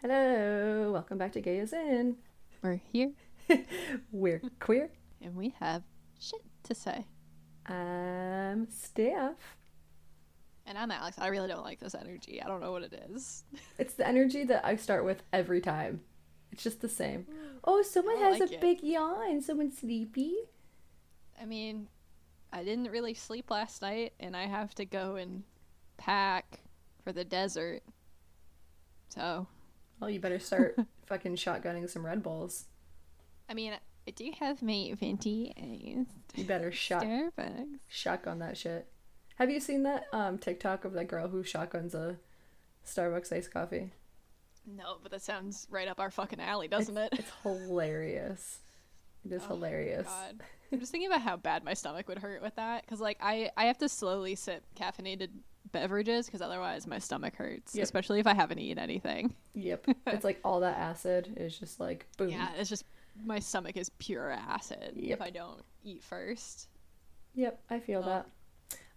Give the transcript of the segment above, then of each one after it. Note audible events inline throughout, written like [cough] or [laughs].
Hello, welcome back to Gay as In. We're here [laughs] We're queer. and we have shit to say. I'm Steph. And I'm Alex. I really don't like this energy. I don't know what it is. [laughs] It's the energy that I start with every time. It's just the same. [gasps] Oh, someone has like a it. big yawn. Someone's sleepy. I mean, I didn't really sleep last night, and I have to go and pack for the desert. So, Well, you better start [laughs] fucking shotgunning some Red Bulls. I mean, I do have my venti You better [laughs] shot Starbucks. shotgun that shit. Have you seen that um TikTok of that girl who shotguns a Starbucks iced coffee? No, but that sounds right up our fucking alley, doesn't it? It's hilarious. It is Oh, hilarious. [laughs] I'm just thinking about how bad my stomach would hurt with that because, like, I I have to slowly sip caffeinated beverages because otherwise my stomach hurts, Yep. especially if I haven't eaten anything. Yep. [laughs] it's like all that acid is just like boom. Yeah, it's just my stomach is pure acid Yep. if I don't eat first. Yep, I feel Oh. that.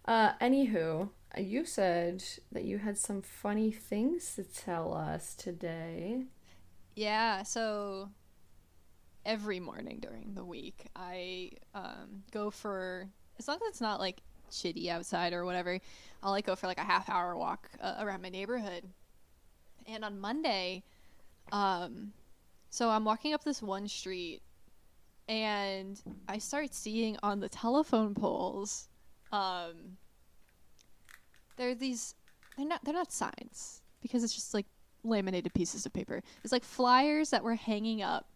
Uh, anywho, you said that you had some funny things to tell us today. Yeah, so every morning during the week, I um, go for as long as it's not like shitty outside or whatever. I'll like go for like a half hour walk uh, around my neighborhood. And on Monday, um, so I'm walking up this one street, and I start seeing on the telephone poles, um, there are these. They're not. They're not signs because it's just like laminated pieces of paper. It's like flyers that were hanging up,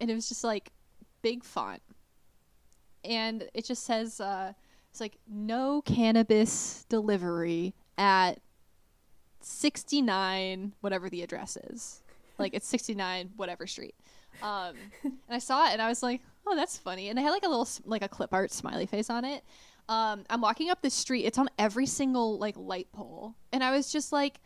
and it was just like big font, and it just says uh, it's like no cannabis delivery at sixty nine whatever the address is, like it's sixty nine whatever street. Um, [laughs] and I saw it and I was like, oh, that's funny. And they had like a little like a clip art smiley face on it. Um, I'm walking up the street. It's on every single like light pole, and I was just like,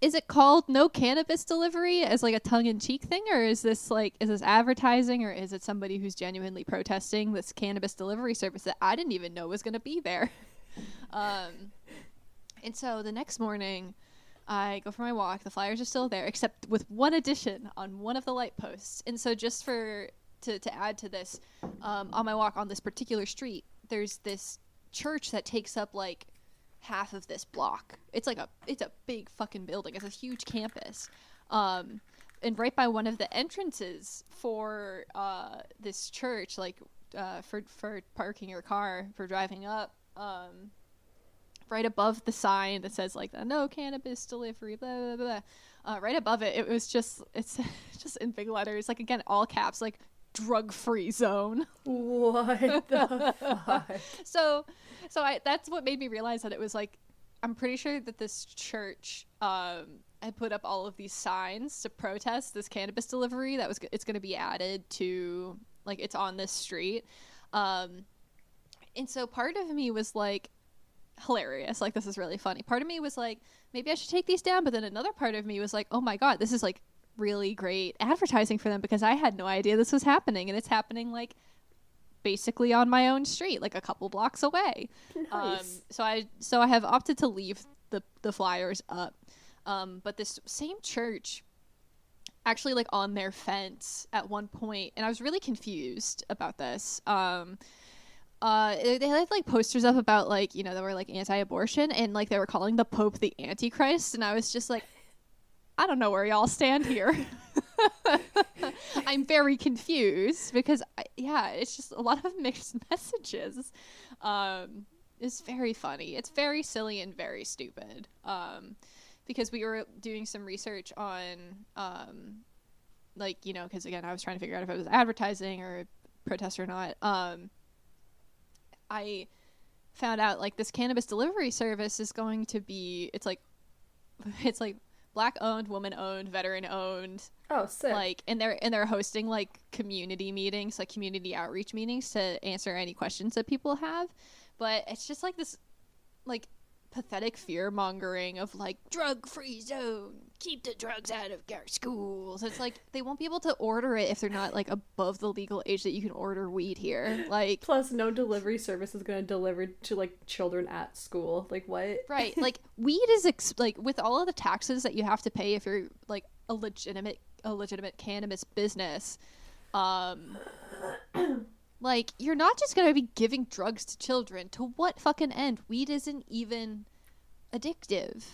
is it called no cannabis delivery as like a tongue in cheek thing, or is this like is this advertising, or is it somebody who's genuinely protesting this cannabis delivery service that I didn't even know was going to be there? [laughs] um, and so the next morning, I go for my walk. The flyers are still there, except with one addition on one of the light posts. And so, just for to, to add to this, um, on my walk on this particular street, there's this church that takes up like half of this block. It's like a it's a big fucking building. It's a huge campus. Um, and right by one of the entrances for uh, this church, like uh, for for parking your car for driving up, um, right above the sign that says like the no cannabis delivery, blah blah blah. Uh, right above it, it was just it's [laughs] just in big letters, like again all caps, like drug free zone. What the [laughs] fuck? so so I that's what made me realize that it was like I'm pretty sure that this church um had put up all of these signs to protest this cannabis delivery that was it's going to be added to like it's on this street. Um and so part of me was like hilarious. Like this is really funny. Part of me was like maybe i should take these down but then another part of me was like oh my god this is like really great advertising for them because i had no idea this was happening. And it's happening like basically on my own street like a couple blocks away. Um, Nice. so i so i have opted to leave the the flyers up. Um, but this same church actually like on their fence at one point and i was really confused about this. Um uh they they had like posters up about like you know that were like anti-abortion and like they were calling the pope the antichrist and i was just like i don't know where y'all stand here [laughs] [laughs] i'm very confused because I, yeah it's just a lot of [laughs] mixed messages. Um it's very funny. It's very silly and very stupid. Um because we were doing some research on um like you know because again i was trying to figure out if it was advertising or protest or not. Um i found out like this cannabis delivery service is going to be it's like [laughs] it's like black owned woman owned veteran owned Oh, sick. like and they're and they're hosting like community meetings like community outreach meetings to answer any questions that people have but it's just like this like pathetic fear mongering of like drug free zone, keep the drugs out of our schools. It's like they won't be able to order it if they're not like above the legal age that you can order weed here. Like Plus, no delivery service is going to deliver to like children at school. Like what? right, [laughs] like weed is ex- like with all of the taxes that you have to pay if you're like a legitimate a legitimate cannabis business. Um [clears throat] like you're not just going to be giving drugs to children. To what fucking end? Weed isn't even addictive.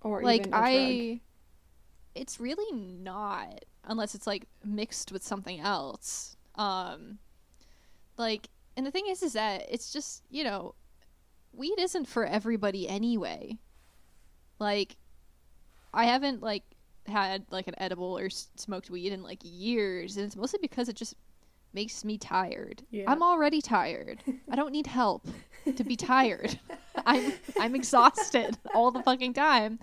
Or like even a drug. I it's really not unless it's like mixed with something else. Um like and the thing is is that it's just, you know, weed isn't for everybody anyway. Like I haven't like had like an edible or s- smoked weed in like years and it's mostly because it just makes me tired. Yeah. I'm already tired. I don't need help to be tired. [laughs] I'm I'm exhausted all the fucking time.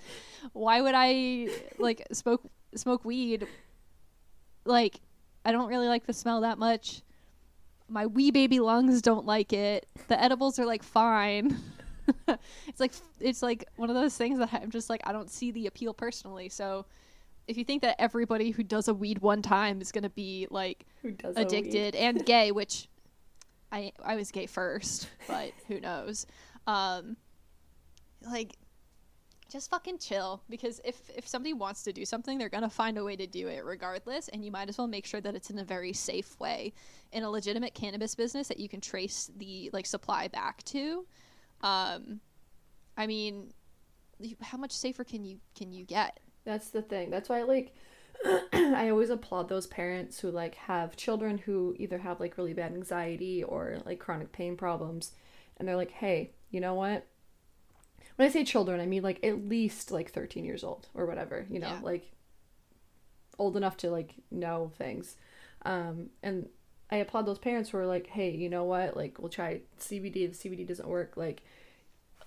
Why would I like smoke smoke weed? Like I don't really like the smell that much. My wee baby lungs don't like it. The edibles are like fine. [laughs] it's like it's like one of those things that I'm just like I don't see the appeal personally. So if you think that everybody who does a weed one time is going to be like addicted and gay, which I I was gay first, but who knows? Um, like, just fucking chill because if if somebody wants to do something, they're gonna find a way to do it regardless, and you might as well make sure that it's in a very safe way, in a legitimate cannabis business that you can trace the like supply back to. Um, I mean, how much safer can you can you get? That's the thing. That's why like [clears throat] I always applaud those parents who like have children who either have like really bad anxiety or like chronic pain problems and they're like, "Hey, you know what? When I say children, I mean like at least like 13 years old or whatever, you know, Yeah. like old enough to like know things." Um and I applaud those parents who are like, "Hey, you know what? Like we'll try CBD. If CBD doesn't work, like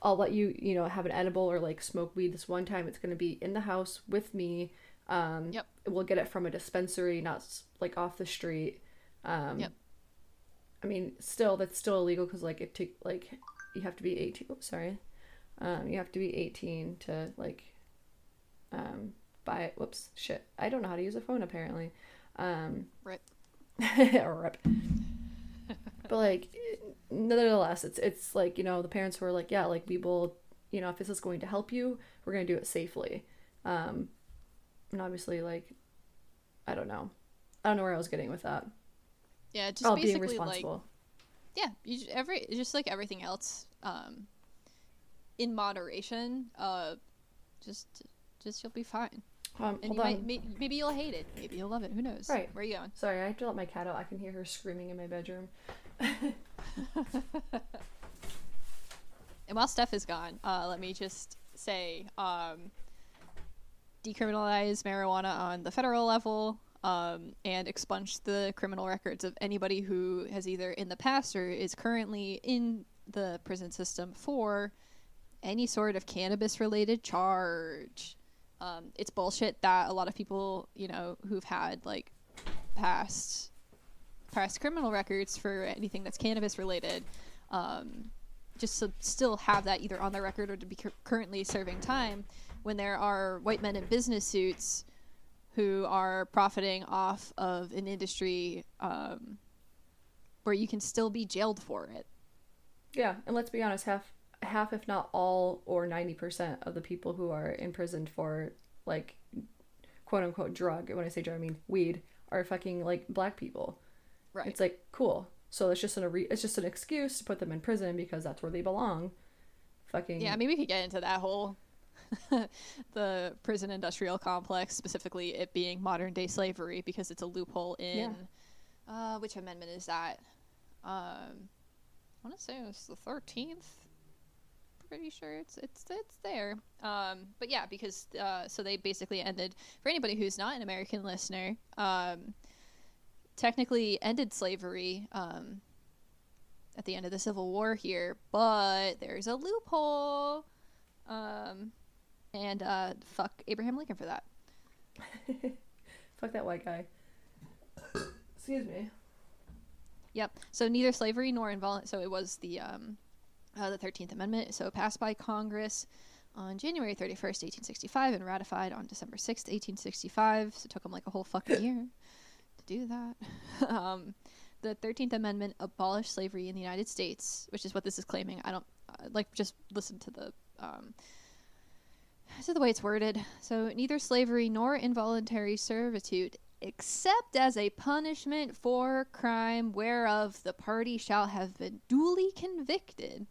I'll let you, you know, have an edible or like smoke weed this one time. It's going to be in the house with me. Um, Yep. We'll get it from a dispensary, not like off the street. Um, Yep. I mean, still, that's still illegal because like it took like you have to be 18. Oops, sorry. Um, you have to be 18 to like um, buy it. Whoops, shit. I don't know how to use a phone apparently. Um, Rip. [laughs] rip. But like, nevertheless, it's it's like you know the parents who are like, yeah, like we will, you know, if this is going to help you, we're gonna do it safely. Um, and obviously, like, I don't know, I don't know where I was getting with that. Yeah, just oh, being basically like responsible. yeah you every just like everything else um in moderation uh just just you'll be fine um, and hold you on. might may, maybe you'll hate it maybe you'll love it who knows Right. where are you going Sorry, I have to let my cat out. I can hear her screaming in my bedroom. And while steph is gone uh let me just say um decriminalize marijuana on the federal level um, and expunge the criminal records of anybody who has either in the past or is currently in the prison system for any sort of cannabis related charge. Um, it's bullshit that a lot of people, you know, who've had like past past criminal records for anything that's cannabis related, um, just to still have that either on their record or to be cur- currently serving time when there are white men in business suits who are profiting off of an industry um, where you can still be jailed for it. Yeah, and let's be honest, half half if not all or 90% of the people who are imprisoned for like quote unquote drug, when I say drug I mean weed, are fucking like black people. Right. It's like cool. So it's just an re- it's just an excuse to put them in prison because that's where they belong. Fucking Yeah, I mean, we could get into that whole [laughs] the prison industrial complex, specifically it being modern day slavery, because it's a loophole in uh, which amendment is that? Um, I want to say it was the thirteenth. Pretty sure it's it's it's there. Um, but yeah, because uh, so they basically ended for anybody who's not an American listener. Um, technically ended slavery. Um, at the end of the Civil War here, but there's a loophole. Um, and uh, fuck Abraham Lincoln for that. [laughs] fuck that white guy. Excuse me. Yep. So neither slavery nor involuntary. So it was the um, uh, the 13th Amendment, so passed by Congress on January 31st, 1865, and ratified on December 6th, 1865. So it took them like a whole fucking year do that. [laughs] um, the 13th Amendment abolished slavery in the United States, which is what this is claiming. I don't uh, like just listen to the um, to the way it's worded. So neither slavery nor involuntary servitude, except as a punishment for crime whereof the party shall have been duly convicted,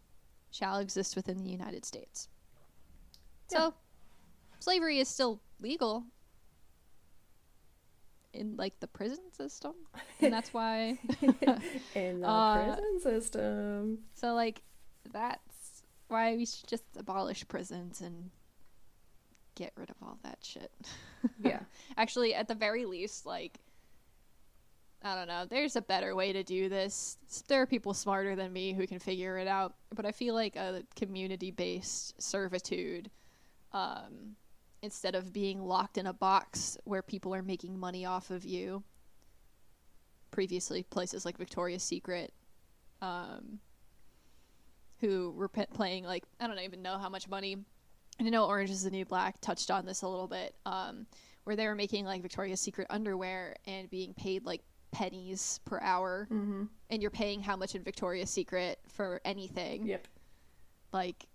shall exist within the United States. Yeah. So slavery is still legal in like the prison system, and that's why. [laughs] In the Uh, prison system. so like that's why we should just abolish prisons and get rid of all that shit. [laughs] Yeah. Actually, at the very least, like I don't know, there's a better way to do this. There are people smarter than me who can figure it out, but I feel like a community-based servitude um instead of being locked in a box where people are making money off of you. Previously, places like Victoria's Secret um who were pe- playing like I don't even know how much money. And I know Orange is the New Black touched on this a little bit, um, where they were making like Victoria's Secret underwear and being paid like pennies per hour, Mm-hmm. and you're paying how much in Victoria's Secret for anything? Yep. Like,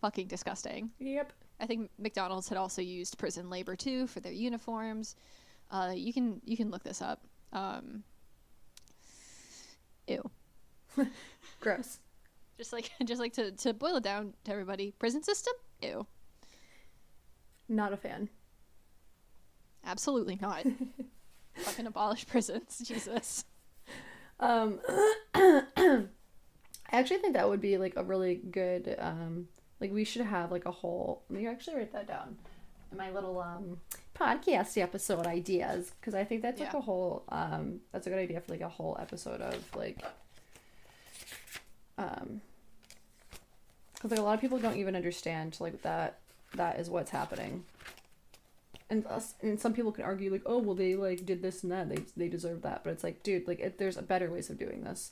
fucking disgusting. Yep. I think McDonald's had also used prison labor too for their uniforms. Uh, you can you can look this up. Um, ew. [laughs] Gross. Just like [laughs] just like to, to boil it down to everybody, prison system? Ew. Not a fan. Absolutely not. [laughs] Fucking abolish prisons, Jesus. Um, [clears throat] I actually think that would be like a really good. Um, like we should have like a whole. Let me actually write that down. My little um podcast episode ideas because I think that's like a whole. Um, that's a good idea for like a whole episode of like. Um. Because like a lot of people don't even understand like that. That is what's happening. And, us, and some people can argue like, oh well, they like did this and that, they they deserve that. But it's like, dude, like it, there's better ways of doing this.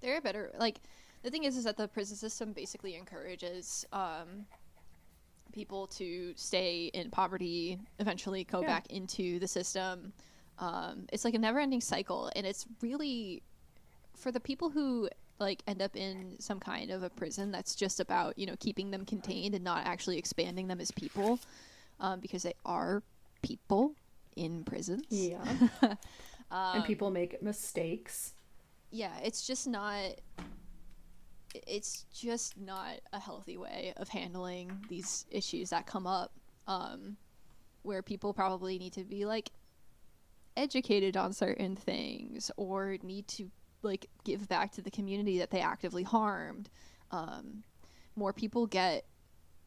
There are better like the thing is is that the prison system basically encourages um people to stay in poverty, eventually go Yeah. back into the system. Um, it's like a never ending cycle and it's really for the people who like end up in some kind of a prison that's just about, you know, keeping them contained and not actually expanding them as people. Um, because they are people in prisons. Yeah. [laughs] Um, and people make mistakes. yeah it's just not it's just not a healthy way of handling these issues that come up um where people probably need to be like educated on certain things or need to like give back to the community that they actively harmed um more people get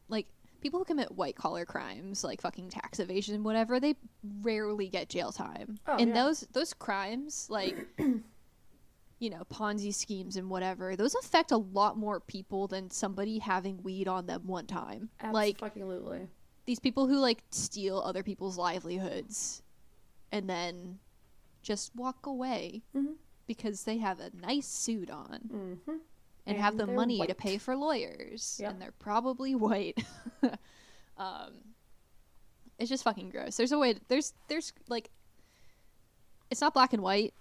like people who commit white collar crimes like fucking tax evasion whatever they rarely get jail time Oh, and yeah. those those crimes like [clears throat] you know ponzi schemes and whatever those affect a lot more people than somebody having weed on them one time like Absolutely. these people who like steal other people's livelihoods and then just walk away Mhm. because they have a nice suit on Mm-hmm. and, have the money to pay for lawyers Yep. and they're probably [laughs] white um it's just fucking gross there's a way to, there's there's like it's not black and white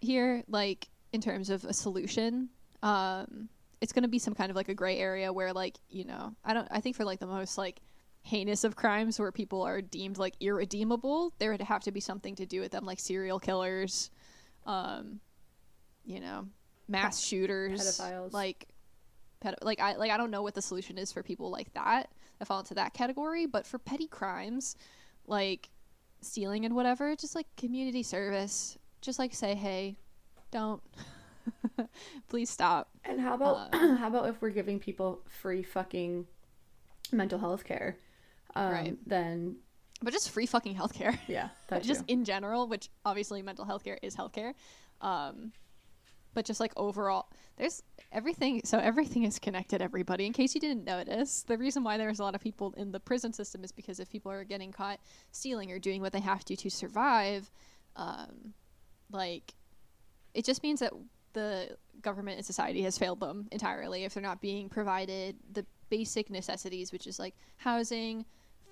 here like in terms of a solution um it's going to be some kind of like a gray area where like you know i don't i think for like the most like heinous of crimes where people are deemed like irredeemable there would have to be something to do with them like serial killers um you know mass shooters pedophiles. like pedo- like i like i don't know what the solution is for people like that that fall into that category but for petty crimes like stealing and whatever just like community service just like say hey don't [laughs] please stop And how about Uh, [clears throat] how about if we're giving people free fucking mental health care? Um, Right. Then but just free fucking healthcare yeah, [laughs] that just in general which obviously mental health care is healthcare um but just like overall there's everything so everything is connected everybody in case you didn't notice the reason why there's a lot of people in the prison system is because if people are getting caught stealing or doing what they have to to survive um like it just means that the government and society has failed them entirely if they're not being provided the basic necessities, which is like housing,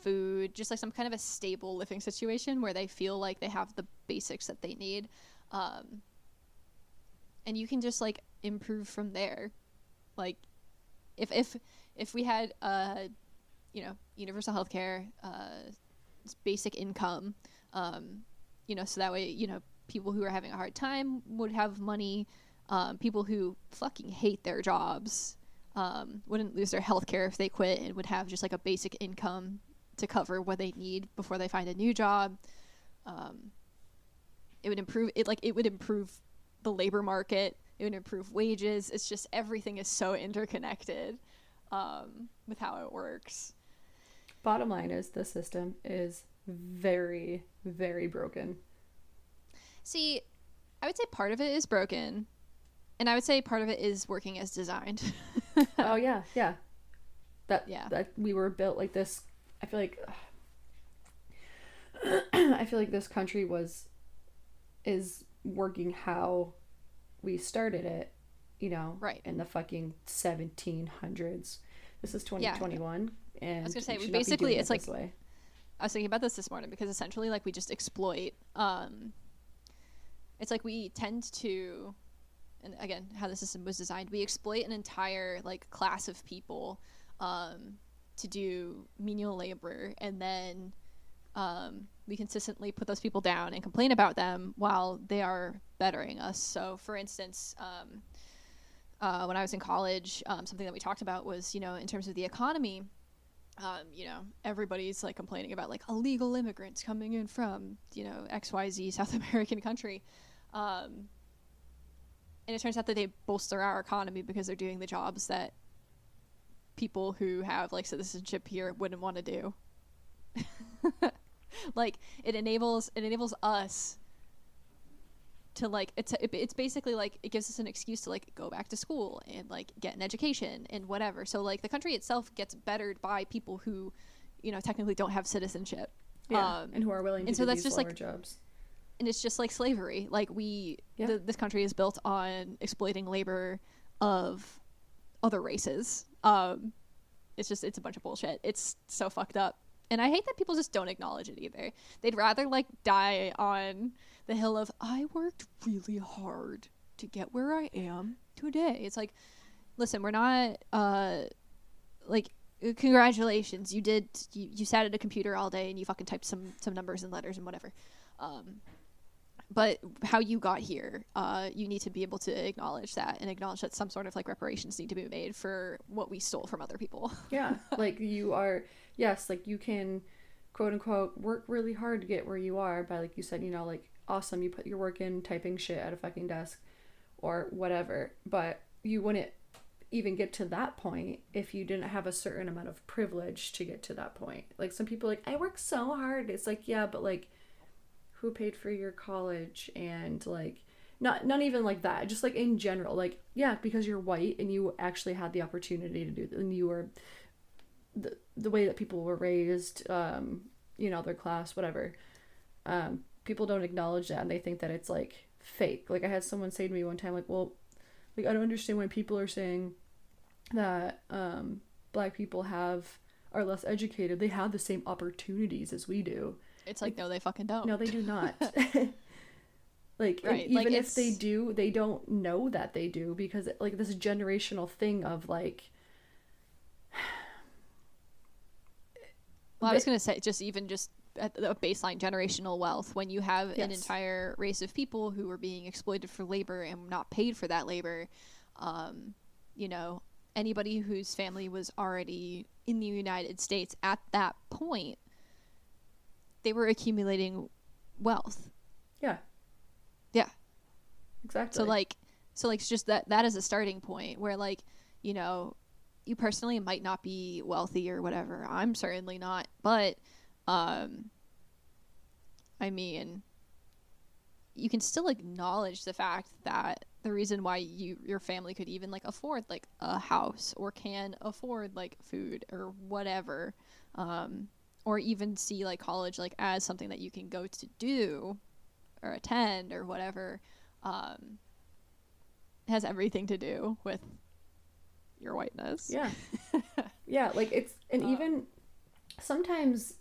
food, just like some kind of a stable living situation where they feel like they have the basics that they need. Um, and you can just like improve from there. Like if if if we had uh you know universal health care, uh basic income, um, you know, so that way, you know, people who are having a hard time would have money. Um, people who fucking hate their jobs um, wouldn't lose their health care if they quit and would have just like a basic income to cover what they need before they find a new job. Um, it would improve it like it would improve the labor market. It would improve wages. It's just everything is so interconnected um, with how it works. Bottom line is the system is very, very broken. See, I would say part of it is broken, and I would say part of it is working as designed. [laughs] oh yeah, yeah. That Yeah. that we were built like this. I feel like [clears throat] I feel like this country was is working how we started it, you know, Right. in the fucking 1700s. This is Yeah. 2021 and I was gonna say, we we should not be basically- it it's like-. I was thinking about this this morning because essentially, like, we just exploit. Um, it's like we tend to, and again, how the system was designed, we exploit an entire like class of people um, to do menial labor, and then um, we consistently put those people down and complain about them while they are bettering us. So, for instance. Um, uh, when I was in college, um, something that we talked about was, you know, in terms of the economy, um, you know, everybody's like complaining about like illegal immigrants coming in from, you know, XYZ South [laughs] American country. Um, and it turns out that they bolster our economy because they're doing the jobs that people who have like citizenship here wouldn't want to do. [laughs] like it enables it enables us to like it's it's basically like it gives us an excuse to like go back to school and like get an education and whatever. So like the country itself gets bettered by people who, you know, technically don't have citizenship. Yeah, Um, and who are willing to and so that's just, like, jobs. And it's just like slavery. Like we, Yeah. the, this country is built on exploiting labor of other races. Um, it's just it's a bunch of bullshit. It's so fucked up, and I hate that people just don't acknowledge it either. They'd rather like die on the hill of I worked really hard to get where I am today. It's like, listen, we're not uh, like congratulations you did you, you sat at a computer all day and you fucking typed some some numbers and letters and whatever um but how you got here uh you need to be able to acknowledge that and acknowledge that some sort of like reparations need to be made for what we stole from other people [laughs] Yeah, like you are, yes, like you can, quote unquote, work really hard to get where you are by, like you said, you know, like awesome, you put your work in typing shit at a fucking desk or whatever, but you wouldn't even get to that point if you didn't have a certain amount of privilege to get to that point. Like some people, like, I work so hard. It's like, yeah, but like, who paid for your college and like, not not even like that just like in general like yeah because you're white and you actually had the opportunity to do and you were the, the way that people were raised um you know their class whatever um people don't acknowledge that and they think that it's like fake. Like i had someone say to me one time like well like i don't understand why people are saying that um black people have are less educated. They have the same opportunities as we do it's like no they fucking don't no, they do not. like, Right, [laughs] even like, if they do, they don't know that they do because like this generational thing of like Well, I was going to say just even just at the baseline generational wealth when you have an entire race of people who are being exploited for labor and not paid for that labor. Um, you know, anybody whose family was already in the United States at that point, they were accumulating wealth. yeah, Yeah. exactly. So like so like it's just that that is a starting point where like, you know, you personally might not be wealthy or whatever. I'm certainly not, but um I mean you can still acknowledge the fact that the reason why you your family could even like afford like a house or can afford like food or whatever um or even see like college like as something that you can go to do or attend or whatever um has everything to do with your whiteness. Yeah. [laughs] yeah, like it's and Uh. even sometimes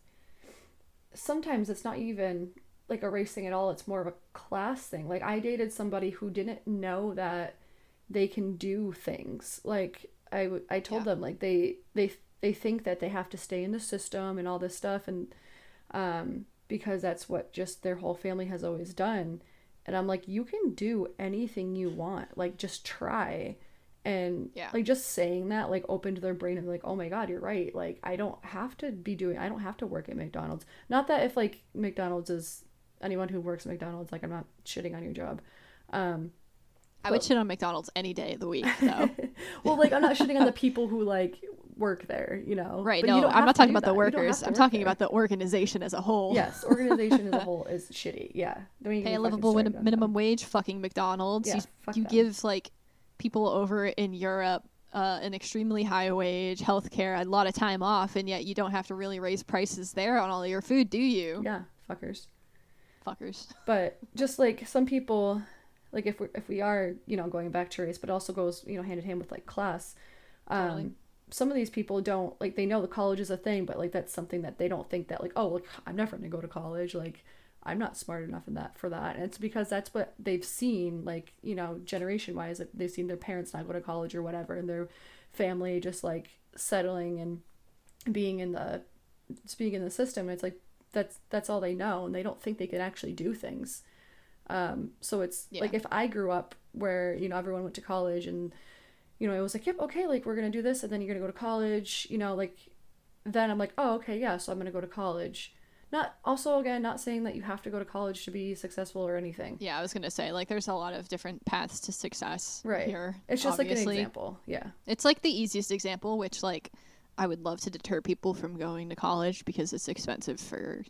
sometimes it's not even like a race thing at all, it's more of a class thing. Like I dated somebody who didn't know that they can do things. Like I I told Yeah. them like they they they think that they have to stay in the system and all this stuff and um because that's what just their whole family has always done. And I'm like you can do anything you want. Like just try and Yeah. like just saying that like opened their brain and like oh my god you're right like i don't have to be doing i don't have to work at mcdonald's not that if like mcdonald's is anyone who works at mcdonald's like i'm not shitting on your job um I would shit on McDonald's any day of the week, though. [laughs] well like i'm not shitting on the people who like work there you know right? But you No, I'm not talking about the that. You workers. I'm work talking there. about the organization as a whole. yes [laughs] organization as a whole is shitty yeah even Pay a livable on minimum wage, fucking McDonald's. Yeah, you you give like people over in Europe uh, an extremely high wage, healthcare, a lot of time off, and yet you don't have to really raise prices there on all your food, do you? yeah fuckers Fuckers. [laughs] but just like some people like if we if we are you know going back to race but also goes you know hand in hand with like class um Totally. Some of these people don't like they know the college is a thing but like that's something that they don't think that like oh like i'm never going to go to college like i'm not smart enough in that for that. And it's because that's what they've seen like you know generation wise like, they've seen their parents not go to college or whatever and their family just like settling and being in the being in the system. It's like that's that's all they know and they don't think they can actually do things. Um so it's Yeah. like if i grew up where you know everyone went to college and you know it was like yep okay like we're gonna do this and then you're gonna go to college you know like then i'm like oh okay yeah so i'm gonna go to college not also again not saying that you have to go to college to be successful or anything Yeah, I was gonna say like there's a lot of different paths to success Right. here. it's just like an obviously. example yeah It's like the easiest example, which like I would love to deter people from going to college because it's expensive for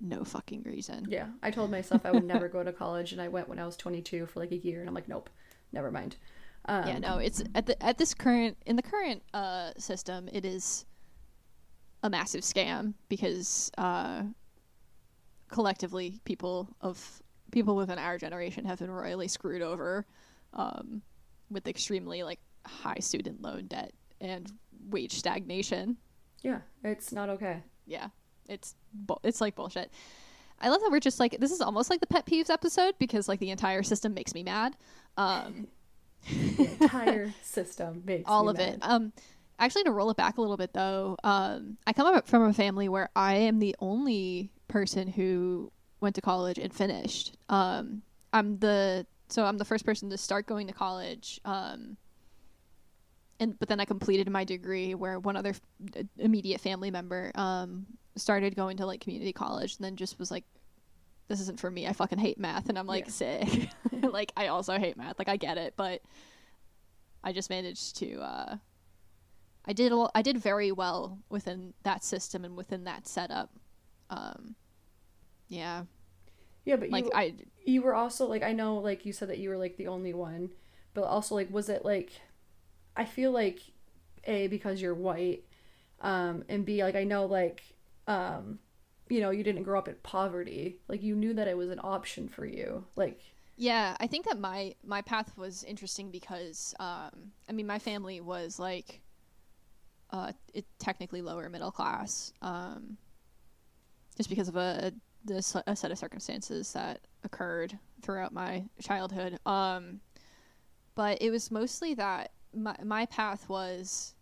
no fucking reason. yeah i told myself i would never go to college and i went when i was 22 for like a year and i'm like nope never mind um, yeah, no, it's at the at this current in the current uh system, it is a massive scam because uh collectively people of people within our generation have been royally screwed over um with extremely like high student loan debt and wage stagnation. yeah it's not okay. Yeah it's bu- it's like bullshit. I love that we're just like this is almost like the pet peeves episode because like the entire system makes me mad. Um the entire system makes all of it. um actually to roll it back a little bit though um i come up from a family where i am the only person who went to college and finished. Um i'm the so i'm the first person to start going to college um and but then I completed my degree where one other f- immediate family member um started going to like community college and then just was like this isn't for me. I fucking hate math and I'm like Yeah. sick. [laughs] like I also hate math. Like I get it, but I just managed to uh I did a lo- I did very well within that system and within that setup. Um yeah. yeah but Like you, I you were also like i know like you said that you were like the only one but also like was it like i feel like a because you're white um and b like i know like um you know you didn't grow up in poverty like you knew that it was an option for you like Yeah, I think that my my path was interesting because um, I mean my family was like uh, it technically lower middle class, um, just because of a, this a set of circumstances that occurred throughout my childhood. Um, but it was mostly that my my path was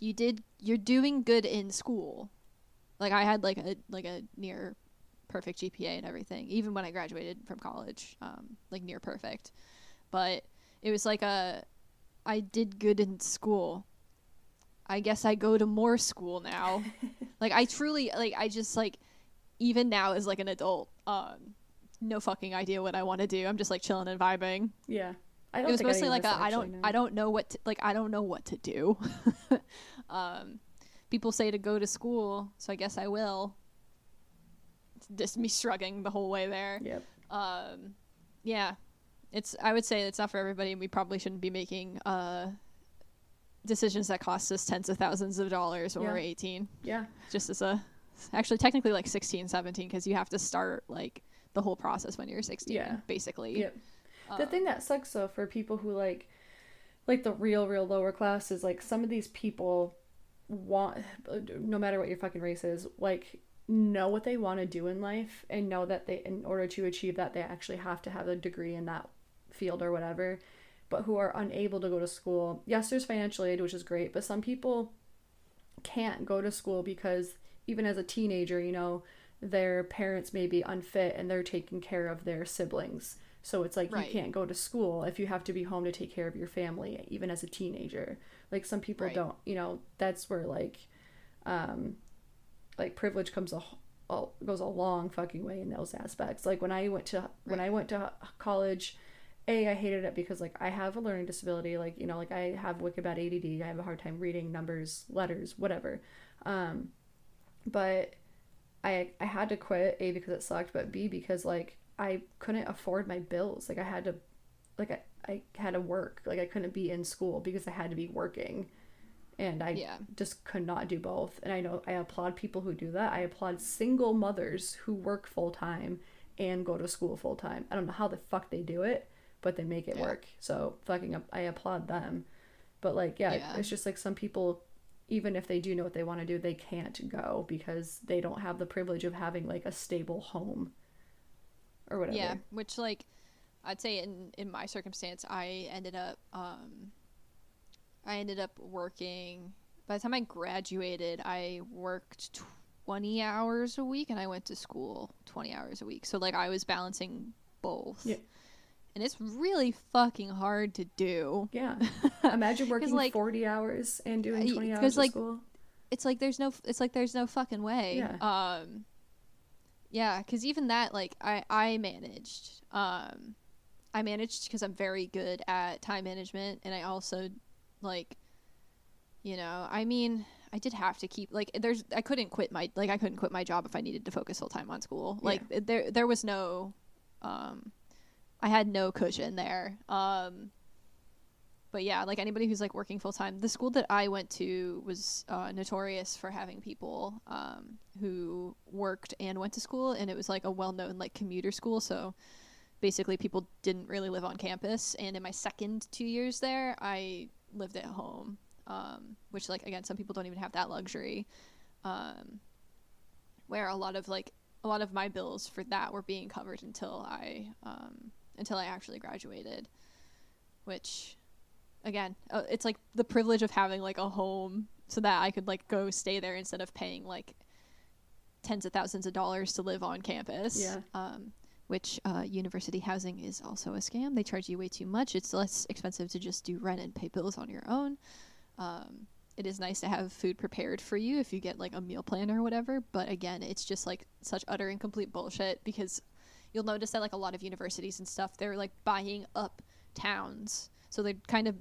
you did you're doing good in school. Like I had like a like a near perfect GPA and everything, even when I graduated from college, um, like near perfect. But it was like a, I did good in school. I guess I go to more school now. [laughs] like I truly like I just like, even now as like an adult, um, no fucking idea what I want to do. I'm just like chilling and vibing. yeah i It was mostly like us I don't know. I don't know what to, like I don't know what to do. [laughs] um, people say to go to school, so I guess I will. It's just me shrugging the whole way there. yep Um, yeah, it's I would say it's not for everybody, and we probably shouldn't be making uh decisions that cost us tens of thousands of dollars when Yeah. we're 18. yeah Just as a actually technically like 16, 17 because you have to start like the whole process when you're 16, Yeah. basically. Yep. The thing that sucks though for people who like like the real real lower class is like some of these people want no matter what your fucking race is like know what they want to do in life and know that they in order to achieve that they actually have to have a degree in that field or whatever. But who are unable to go to school yes there's financial aid which is great but some people can't go to school because even as a teenager you know their parents may be unfit and they're taking care of their siblings so it's like Right. you can't go to school if you have to be home to take care of your family, even as a teenager. Like some people Right. don't, you know, that's where like, um, like privilege comes a, a goes a long fucking way in those aspects. Like when I went to when I went to college, a I hated it because like I have a learning disability. Like you know, like I have wicked bad ADD. I have a hard time reading numbers, letters, whatever. Um, but I I had to quit a because it sucked, but b because like I couldn't afford my bills. Like I had to, like I I had to work. Like I couldn't be in school because I had to be working, and I Yeah. just could not do both. And I know I applaud people who do that. I applaud single mothers who work full time and go to school full time. I don't know how the fuck they do it, but they make it Yeah. work. So fucking up, I applaud them. But like yeah, Yeah. it's just like some people even if they do know what they want to do, they can't go because they don't have the privilege of having like a stable home or whatever. Yeah, which like I'd say in in my circumstance, I ended up um I ended up working by the time I graduated, I worked 20 hours a week and I went to school 20 hours a week. So like I was balancing both. Yeah. And it's really fucking hard to do. Yeah. [laughs] Imagine working like- 40 hours and doing 20 hours of like, school. It's like there's no it's like there's no fucking way. Yeah. Um yeah, cuz even that like I I managed. Um I managed because I'm very good at time management and I also like you know, I mean, I did have to keep like there's I couldn't quit my like I couldn't quit my job if I needed to focus full time on school. Like there there was no um I had no cushion there. Um but yeah, like anybody who's like working full time, the school that I went to was uh, notorious for having people um, who worked and went to school, and it was like a well known like commuter school. So basically, people didn't really live on campus. And in my second two years there, I lived at home, um, which like again, some people don't even have that luxury. Um, where a lot of like a lot of my bills for that were being covered until I um, until I actually graduated, which again uh, it's like the privilege of having like a home so that i could like go stay there instead of paying like tens of thousands of dollars to live on campus. Yeah. um, which uh, university housing is also a scam. They charge you way too much. It's less expensive to just do rent and pay bills on your own. Um, it is nice to have food prepared for you if you get like a meal plan or whatever but again it's just like such utter and complete bullshit because you'll notice that like a lot of universities and stuff they're like buying up towns. So they're kind of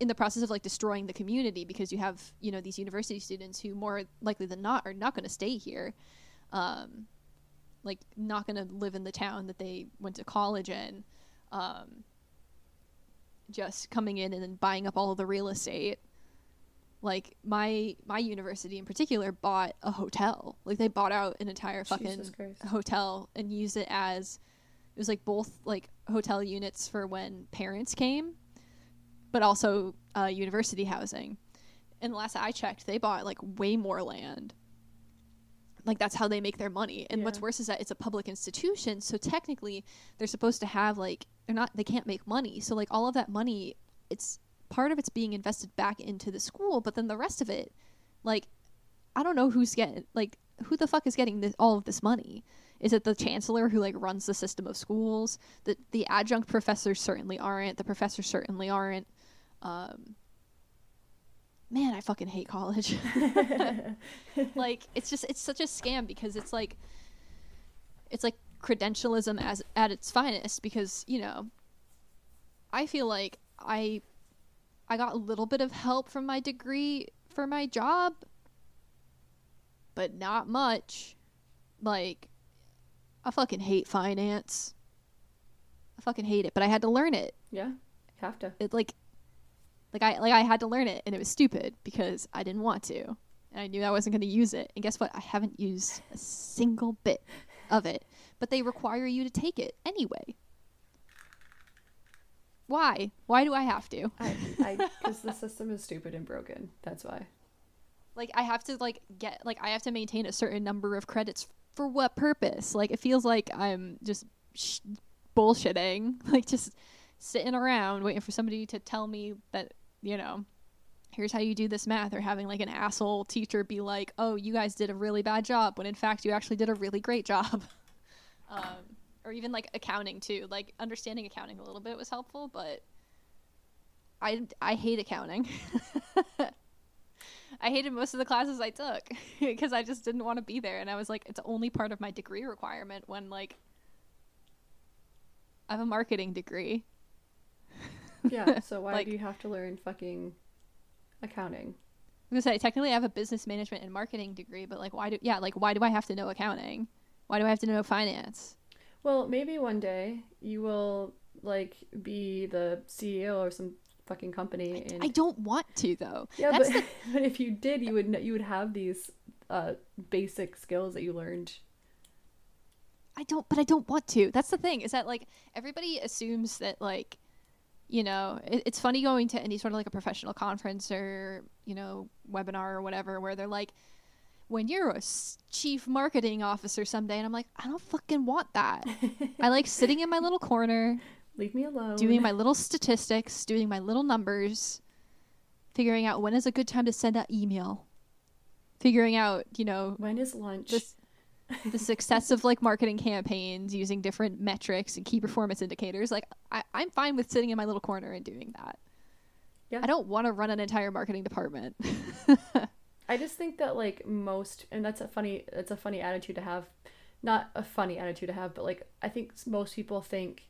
in the process of like destroying the community because you have you know these university students who more likely than not are not going to stay here um like not going to live in the town that they went to college in um just coming in and then buying up all of the real estate. Like my my university in particular bought a hotel. Like they bought out an entire fucking hotel and used it as it was like both like hotel units for when parents came but also uh, university housing. And last i checked they bought like way more land. Like that's how they make their money. And what's worse is that it's a public institution so technically they're supposed to have like they're not they can't make money. So like all of that money it's part of it's being invested back into the school but then the rest of it like i don't know who's getting like who the fuck is getting this, all of this money? Is it the chancellor who like runs the system of schools? The the adjunct professors certainly aren't. The professors certainly aren't um man i fucking hate college [laughs] [laughs] like it's just it's such a scam because it's like it's like credentialism as at its finest because you know i feel like i i got a little bit of help from my degree for my job but not much like i fucking hate finance i fucking hate it but i had to learn it Yeah. You have to. it like like I like I had to learn it and it was stupid because I didn't want to. And I knew I wasn't going to use it. And guess what? I haven't used a single bit of it. But they require you to take it anyway. Why? Why do I have to? I, I, [laughs] because the system is stupid and broken. That's why. Like I have to like get like I have to maintain a certain number of credits for what purpose? Like it feels like I'm just sh- bullshitting, [laughs] like just sitting around waiting for somebody to tell me that you know here's how you do this math or having like an asshole teacher be like oh you guys did a really bad job when in fact you actually did a really great job. [laughs] Um, or even like accounting too like understanding accounting a little bit was helpful but i i hate accounting. [laughs] I hated most of the classes i took [laughs] because i just didn't want to be there and i was like it's only part of my degree requirement when like i have a marketing degree [laughs] Yeah. So why Like- do you have to learn fucking accounting? I was gonna say technically I have a business management and marketing degree, but like why do yeah like why do I have to know accounting? Why do I have to know finance? Well, maybe one day you will like be the CEO or some fucking company. and I don't want to though. yeah, That's but, [laughs] but if you did, you would you would have these uh, basic skills that you learned. I don't, but I don't want to. That's the thing is that like everybody assumes that like, you know, it, it's funny going to any sort of like a professional conference or you know webinar or whatever where they're like, when you're a chief marketing officer someday, and I'm like, I don't fucking want that. I like [laughs] sitting in my little corner, Leave me alone. doing my little statistics, doing my little numbers, figuring out when is a good time to send an email, figuring out you know when is lunch? this the success of like marketing campaigns using different metrics and key performance indicators like I, i'm fine with sitting in my little corner and doing that Yeah. i don't want to run an entire marketing department [laughs] I just think that like most, and that's a funny, that's a funny attitude to have. Not a funny attitude to have, but like I think most people think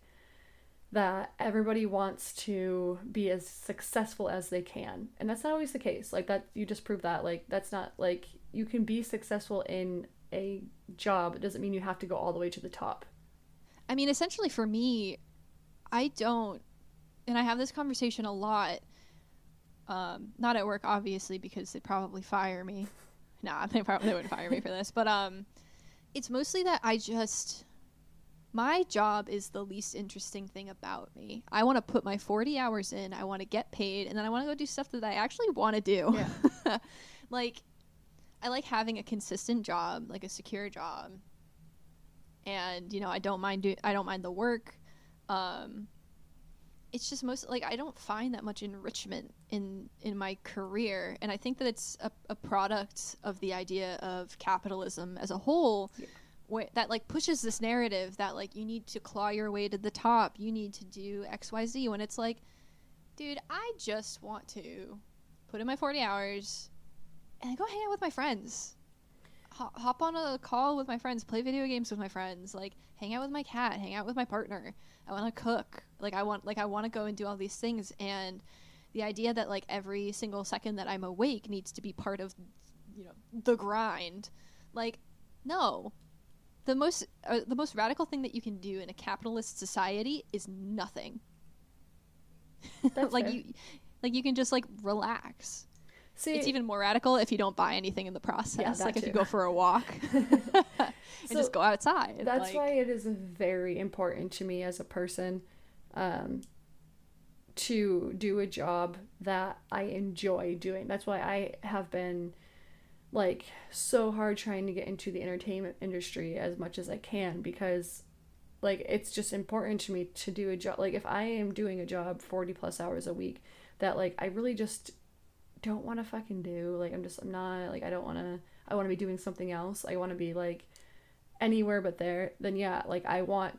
that everybody wants to be as successful as they can, and that's not always the case. Like that, you just proved that. Like that's not like you can be successful in a job. It doesn't mean you have to go all the way to the top. i mean essentially for me i don't and i have this conversation a lot um not at work obviously because they'd probably fire me [laughs] nah they probably wouldn't fire me for this but um it's mostly that i just my job is the least interesting thing about me i want to put my 40 hours in i want to get paid and then i want to go do stuff that i actually want to do Yeah. [laughs] like i like having a consistent job like a secure job. And you know i don't mind do i don't mind the work. Um it's just most like i don't find that much enrichment in in my career. And i think that it's a, a product of the idea of capitalism as a whole Yeah. where, that like pushes this narrative that like you need to claw your way to the top. You need to do xyz when it's like dude i just want to put in my 40 hours and I go hang out with my friends. Ho- hop on a call with my friends play video games with my friends like hang out with my cat hang out with my partner. I want to cook. Like i want like i want to go and do all these things. And the idea that like every single second that i'm awake needs to be part of you know the grind. Like no. The most uh, the most radical thing that you can do in a capitalist society is nothing. [laughs] Like fair. you like you can just like relax See, it's even more radical if you don't buy anything in the process that like if you go for a walk [laughs] and So just go outside That's like, why it is very important to me as a person um, to do a job that I enjoy doing. That's why I have been like so hard trying to get into the entertainment industry as much as I can because like it's just important to me to do a job like if I am doing a job 40 plus hours a week that like I really just don't want to fucking do like I'm just I'm not like I don't want to I want to be doing something else. I want to be like anywhere but there, then yeah, like I want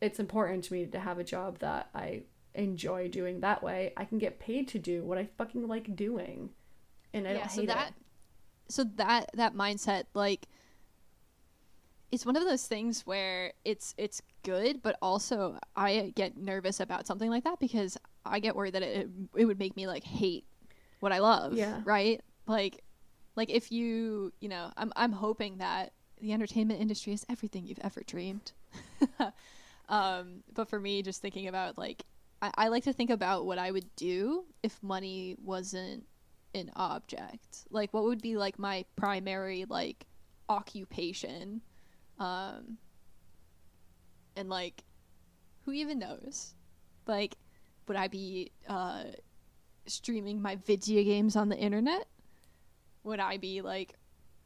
it's important to me to have a job that I enjoy doing that way. I can get paid to do what I fucking like doing. And I yeah don't so hate that it. so that that mindset like it's one of those things where it's it's good but also i get nervous about something like that because i get worried that it, it would make me like hate what i love Yeah. right? Like like if you you know i'm i'm hoping that the entertainment industry is everything you've ever dreamed. [laughs] Um but for me just thinking about like I, I like to think about what i would do if money wasn't an object. Like what would be like my primary like occupation? Um and like who even knows? Like would I be uh, streaming my video games on the internet? Would I be like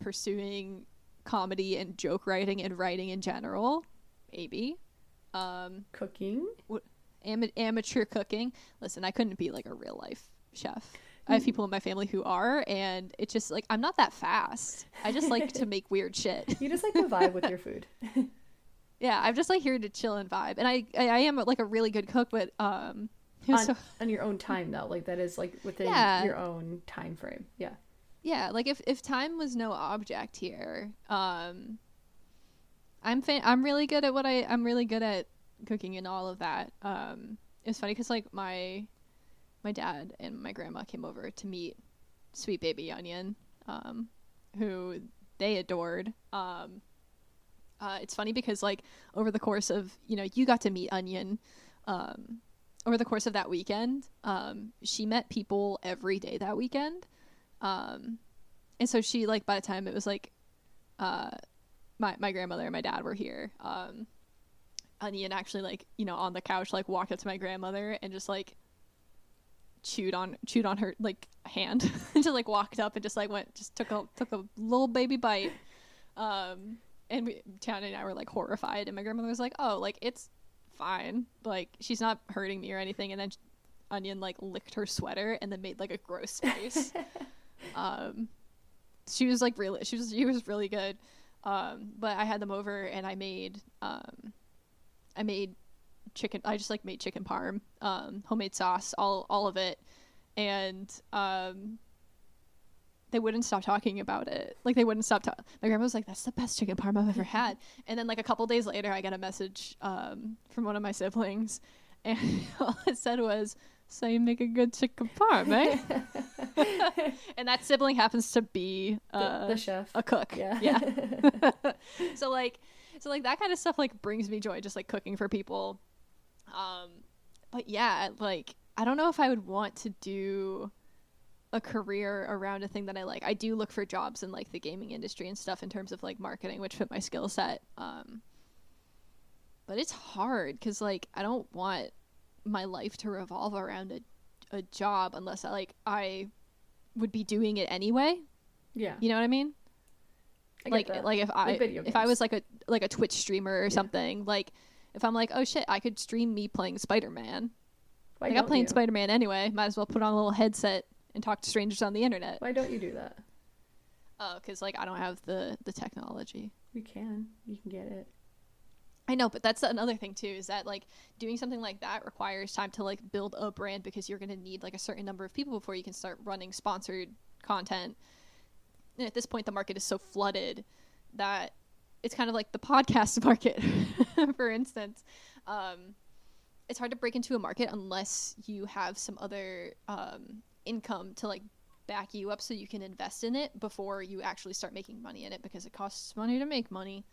pursuing comedy and joke writing and writing in general? Maybe. Um, Cooking. Am- amateur cooking. Listen, I couldn't be like a real life chef. I have people in my family who are, and it's just like I'm not that fast. I just like to [laughs] make weird shit. You just like to vibe with your food. [laughs] Yeah, I'm just like here to chill and vibe, and I I, I am like a really good cook, but um, [laughs] on, so on your own time though. Like that is like within Yeah. your own time frame. Yeah. yeah, like if if time was no object here, um, I'm I'm really good at what I I'm really good at cooking and all of that. Um, it's funny because like my my dad and my grandma came over to meet Sweet Baby Onion, um, who they adored. Um, uh, it's funny because like over the course of you know you got to meet Onion. Um, over the course of that weekend, um, she met people every day that weekend. Um, and so she like by the time it was like uh my my grandmother and my dad were here um onion actually like you know on the couch like walked up to my grandmother and just like chewed on chewed on her like hand and [laughs] just like walked up and just like went just took a took a little baby bite um and we, Tiana and I were like horrified and my grandmother was like oh like it's fine. Like she's not hurting me or anything. And then onion like licked her sweater and then made like a gross face. [laughs] Um she was like really she was she was really good. Um but i had them over and i made um i made chicken i just like made chicken parm um homemade sauce all all of it. And um they wouldn't stop talking about it like they wouldn't stop talking. my grandma was like that's the best chicken parm i've ever had and then like a couple days later i got a message um from one of my siblings [laughs] and all it said was so you make a good chicken parm eh [laughs] and that sibling happens to be The, uh, the chef. a cook. Yeah. Yeah. [laughs] so like, so like that kind of stuff like brings me joy, just like cooking for people. Um, but yeah, like I don't know if I would want to do a career around a thing that I like. I do look for jobs in like the gaming industry and stuff in terms of like marketing, which fit my skill set. Um, but it's hard because like I don't want my life to revolve around a a job unless I like I would be doing it anyway. yeah. You know what I mean? I like that. like if I Like if I was like a like a Twitch streamer or Yeah. something, like if I'm like, oh shit, I could stream me playing Spider Man. Why Like I'm playing? Spider Man anyway. Might as well put on a little headset and talk to strangers on the internet. Why don't you do that? Oh, because like I don't have the the technology. You can. You can get it. I know, but that's another thing too. Is that like doing something like that requires time to like build a brand because you're gonna need like a certain number of people before you can start running sponsored content. And at this point, the market is so flooded that it's kind of like the podcast [laughs] market, for instance. Um, it's hard to break into a market unless you have some other um, income to like back you up so you can invest in it before you actually start making money in it because it costs money to make money.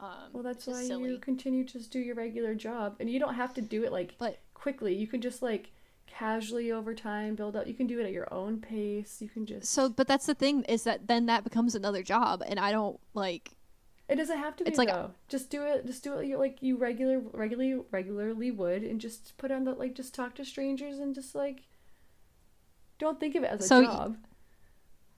Um, Well, that's why silly. you continue to just do your regular job, and you don't have to do it like But- quickly. You can just like casually over time build up. You can do it at your own pace. You can just. So, but that's the thing is that then that becomes another job, and I don't like. it doesn't have to be it's like- though. Just do it. Just do it you- like you regular regularly regularly would, and just put on the like just talk to strangers and just like. Don't think of it as a So job.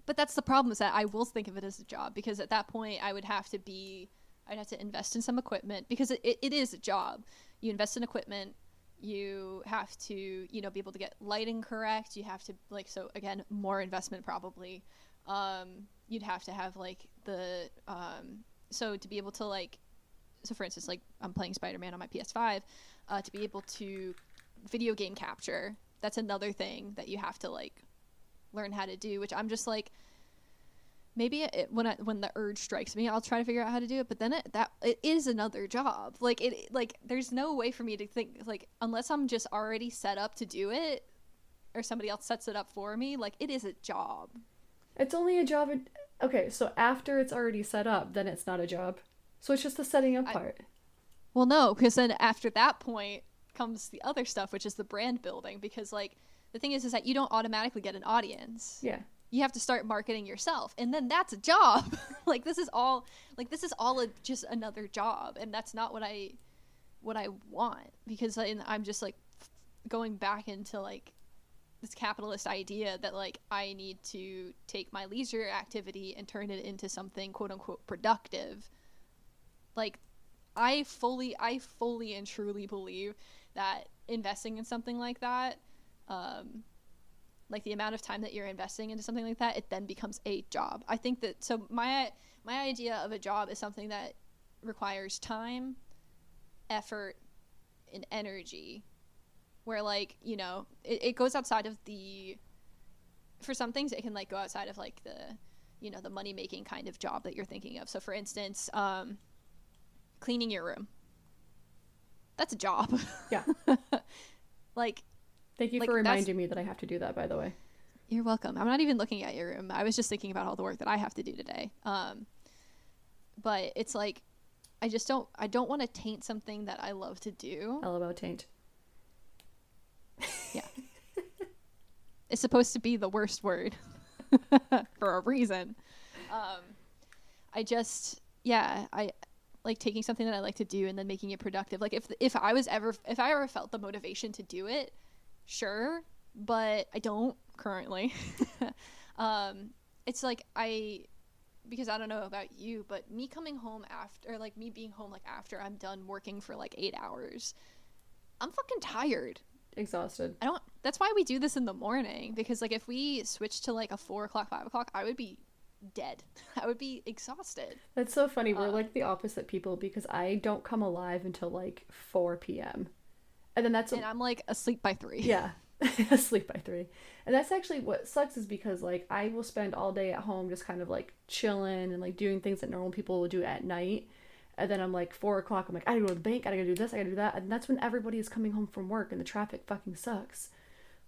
But that's the problem is that I will think of it as a job because at that point I would have to be, I'd have to invest in some equipment because it, it, it is a job. You invest in equipment, you have to, you know, be able to get lighting correct. You have to like so again more investment probably. Um, you'd have to have like the um, so to be able to like so for instance like i'm playing spider-man on my ps5 uh, to be able to video game capture that's another thing that you have to like learn how to do which i'm just like maybe it, when I, when the urge strikes me i'll try to figure out how to do it but then it, that it is another job like it like there's no way for me to think like unless i'm just already set up to do it or somebody else sets it up for me like it is a job It's only a job. In- okay, so after it's already set up, then it's not a job. So it's just the setting up I- part. Well, no, because then after that point comes the other stuff, which is the brand building. Because like the thing is, is that you don't automatically get an audience. Yeah. You have to start marketing yourself, and then that's a job. [laughs] like this is all like this is all a, just another job, and that's not what I what I want because I, I'm just like going back into like this capitalist idea that like I need to take my leisure activity and turn it into something quote unquote productive. Like I fully I fully and truly believe that investing in something like that um like the amount of time that you're investing into something like that it then becomes a job. I think that so my my idea of a job is something that requires time, effort, and energy. Where like you know it, it goes outside of the for some things it can like go outside of like the you know the money making kind of job that you're thinking of. So for instance um cleaning your room that's a job Yeah. [laughs] like Thank you Like, for reminding me that I have to do that, by the way. you're welcome i'm not even looking at your room i was just thinking about all the work that i have to do today um but it's like i just don't i don't want to taint something that i love to do LOL taint. Yeah. [laughs] it's supposed to be the worst word [laughs] for a reason. Um, I just, yeah, I like taking something that I like to do and then making it productive. Like if if I was ever if I ever felt the motivation to do it, sure, but I don't currently. [laughs] um, it's like I because I don't know about you, but me coming home after like me being home like after I'm done working for like 8 hours, I'm fucking tired. Exhausted. I don't. That's why we do this in the morning because like if we switched to like a four o'clock, five o'clock, I would be dead. [laughs] I would be exhausted. That's so funny. We're Uh, like the opposite people because I don't come alive until like 4 p.m. And then that's and I'm like asleep by three. yeah, [laughs] asleep by 3. And that's actually what sucks is because like I will spend all day at home just kind of like chilling and like doing things that normal people will do at night. And then I'm like four o'clock. I'm like, I gotta go to the bank. I gotta do this. I gotta do that. And that's when everybody is coming home from work, and the traffic fucking sucks.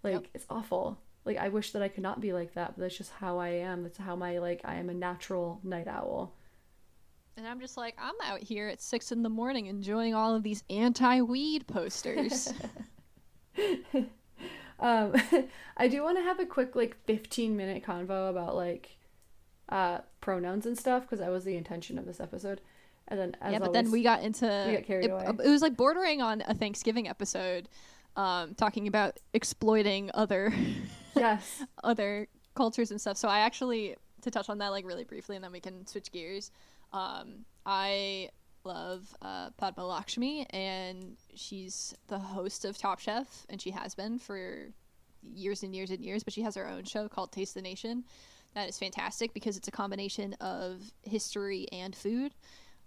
Like Yep. it's awful. Like I wish that I could not be like that, but that's just how I am. That's how my like I am a natural night owl. And I'm just like, I'm out here at six in the morning enjoying all of these anti weed posters. [laughs] Um, [laughs] I do want to have a quick like 15 minute convo about like uh pronouns and stuff because that was the intention of this episode. And then as yeah, but always, then we got into we got carried it, away. it was like bordering on a Thanksgiving episode, um, talking about exploiting other [laughs] yes, [laughs] other cultures and stuff. So I actually to touch on that like really briefly, and then we can switch gears. Um, I love uh, Padma Lakshmi, and she's the host of Top Chef, and she has been for years and years and years. But she has her own show called Taste the Nation. That is fantastic because it's a combination of history and food.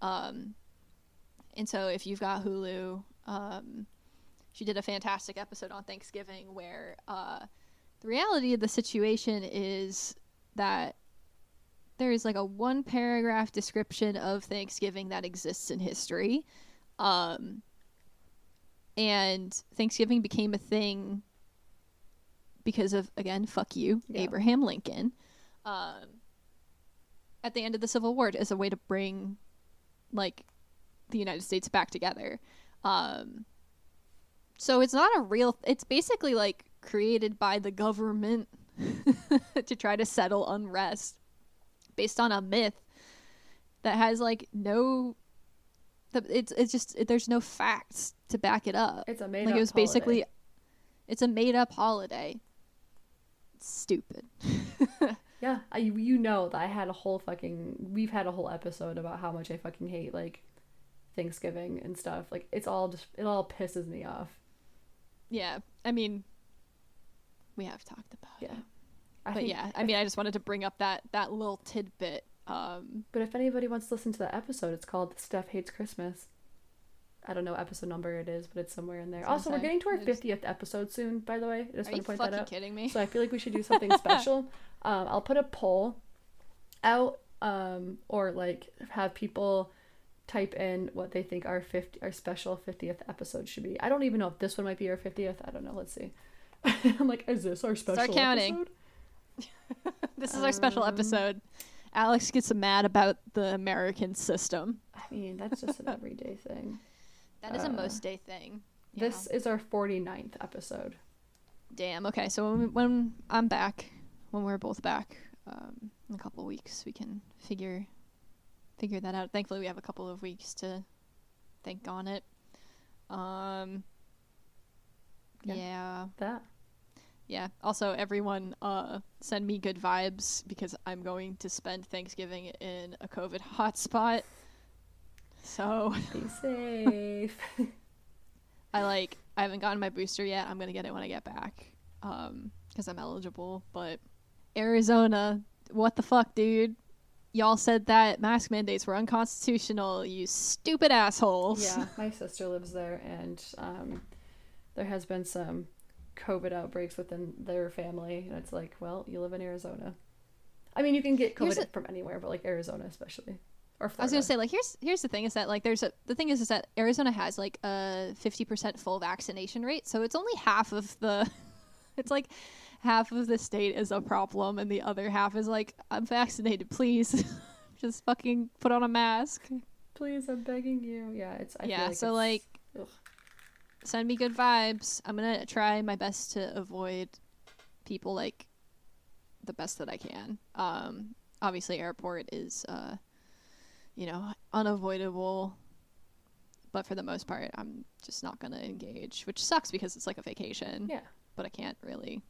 Um, and so if you've got Hulu, um, she did a fantastic episode on Thanksgiving where uh, the reality of the situation is that there is like a one paragraph description of Thanksgiving that exists in history. Um, and Thanksgiving became a thing because of, again, fuck you, Yeah. Abraham Lincoln. Um, at the end of the Civil War as a way to bring like the United States back together. Um, so it's not a real. It's basically like created by the government [laughs] to try to settle unrest based on a myth that has like no. It's it's just it, there's no facts to back it up. it's a made like it was basically, it's a made up holiday. Stupid. [laughs] yeah. I, you know that I had a whole fucking we've had a whole episode about how much I fucking hate like Thanksgiving and stuff. Like it's all just it all pisses me off. Yeah, I mean, we have talked about Yeah. it. I but think- yeah, I mean, I just wanted to bring up that that little tidbit. Um, But if anybody wants to listen to that episode, it's called Steph Hates Christmas. I don't know what episode number it is, but it's somewhere in there. Also, we're getting to our. 50th episode soon, by the way. I just want to point that out. kidding me? So I feel like we should do [laughs] something special. Um, I'll put a poll out um, or like have people type in what they think our 50 our special 50th episode should be. I don't even know if this one might be our 50th. I don't know. Let's see. [laughs] I'm like, is this our special counting. episode? [laughs] this is our special Um, episode. Alex gets mad about the American system. I mean, that's just an [laughs] everyday thing. That is a Uh, most day thing. This is our 49th episode. Damn. Okay, so when, when I'm back, when we're both back, um, in a couple weeks, we can figure figure that out. Thankfully, we have a couple of weeks to think on it. Um, Yeah. yeah. That. Yeah. Also, everyone, uh, send me good vibes because I'm going to spend Thanksgiving in a COVID [laughs] hotspot. So Be [laughs] safe. I like I haven't gotten my booster yet. I'm gonna get it when I get back, um, because I'm eligible. But Arizona, what the fuck, dude? Y'all said that mask mandates were unconstitutional. You stupid assholes. yeah, my sister lives there, and um, there has been some COVID outbreaks within their family, and it's like, well, you live in Arizona. I mean, you can get COVID from anywhere, but like Arizona especially, or Florida. I was gonna say like here's here's the thing is that like there's a the thing is is that Arizona has like a fifty percent full vaccination rate, so it's only half of the [laughs] it's like half of the state is a problem and the other half is like I'm vaccinated, please. [laughs] Just fucking put on a mask. please, I'm begging you. Yeah, it's. I yeah, feel like so it's- like ugh. Send me good vibes. I'm gonna try my best to avoid people like the best that I can. Um, obviously, airport is, uh, you know, unavoidable. But for the most part, I'm just not gonna engage, which sucks because it's like a vacation. Yeah. But I can't really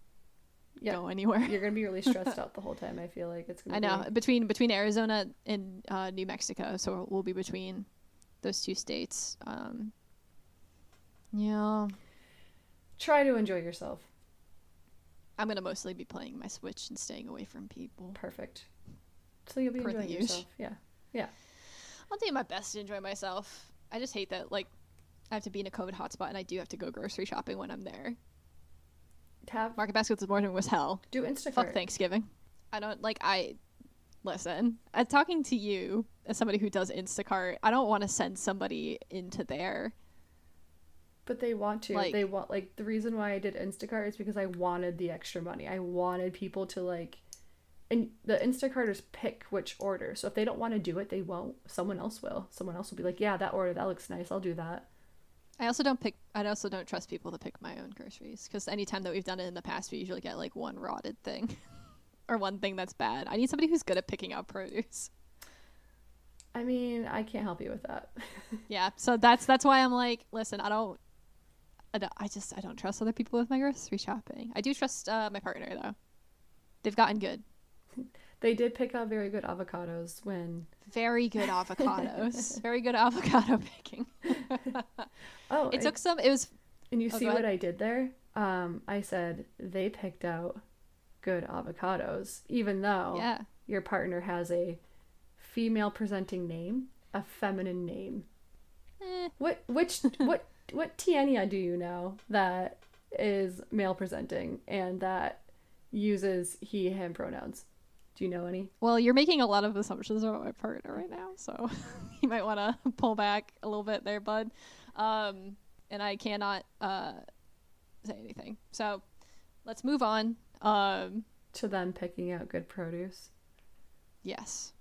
Yeah. go anywhere. you're gonna be really [laughs] stressed out the whole time. I feel like it's gonna. Be I know Be, between between Arizona and uh, New Mexico, so we'll be between those two states. Um, yeah. try to enjoy yourself. I'm gonna mostly be playing my Switch and staying away from people. Perfect. So you'll be Per enjoying yourself. Yeah. Yeah. I'll do my best to enjoy myself. I just hate that like I have to be in a COVID hotspot and I do have to go grocery shopping when I'm there. Have Market basket this morning was hell. do Instacart. Fuck Thanksgiving. I don't like I listen. I'm talking to you as somebody who does Instacart. I don't want to send somebody into there. But they want to. Like- they want like the reason why I did Instacart is because I wanted the extra money. I wanted people to like and the Instacarters pick which order. So if they don't want to do it, they won't. Someone else will. Someone else will be like, "Yeah, that order that looks nice. I'll do that." I also don't pick. I also don't trust people to pick my own groceries because anytime that we've done it in the past, we usually get like one rotted thing, [laughs] or one thing that's bad. I need somebody who's good at picking out produce. I mean, I can't help you with that. [laughs] Yeah, so that's that's why I'm like, listen, I don't, I, don't, I just I don't trust other people with my grocery shopping. I do trust uh, my partner though. They've gotten good, [laughs] they did pick out very good avocados when very good avocados, [laughs] very good avocado picking. [laughs] Oh, It I- took some. It was And you Oh, see what. I did there? Um, I said they picked out good avocados, even though yeah. your partner has a female presenting name, a feminine name. Eh, What which what what Tiana do you know that is male presenting and that uses he him pronouns? Do you know any? well, you're making a lot of assumptions about my partner right now, so [laughs] you might want to [laughs] pull back a little bit there, bud. Um, and I cannot uh, say anything. So let's move on. Um, To them picking out good produce. Yes.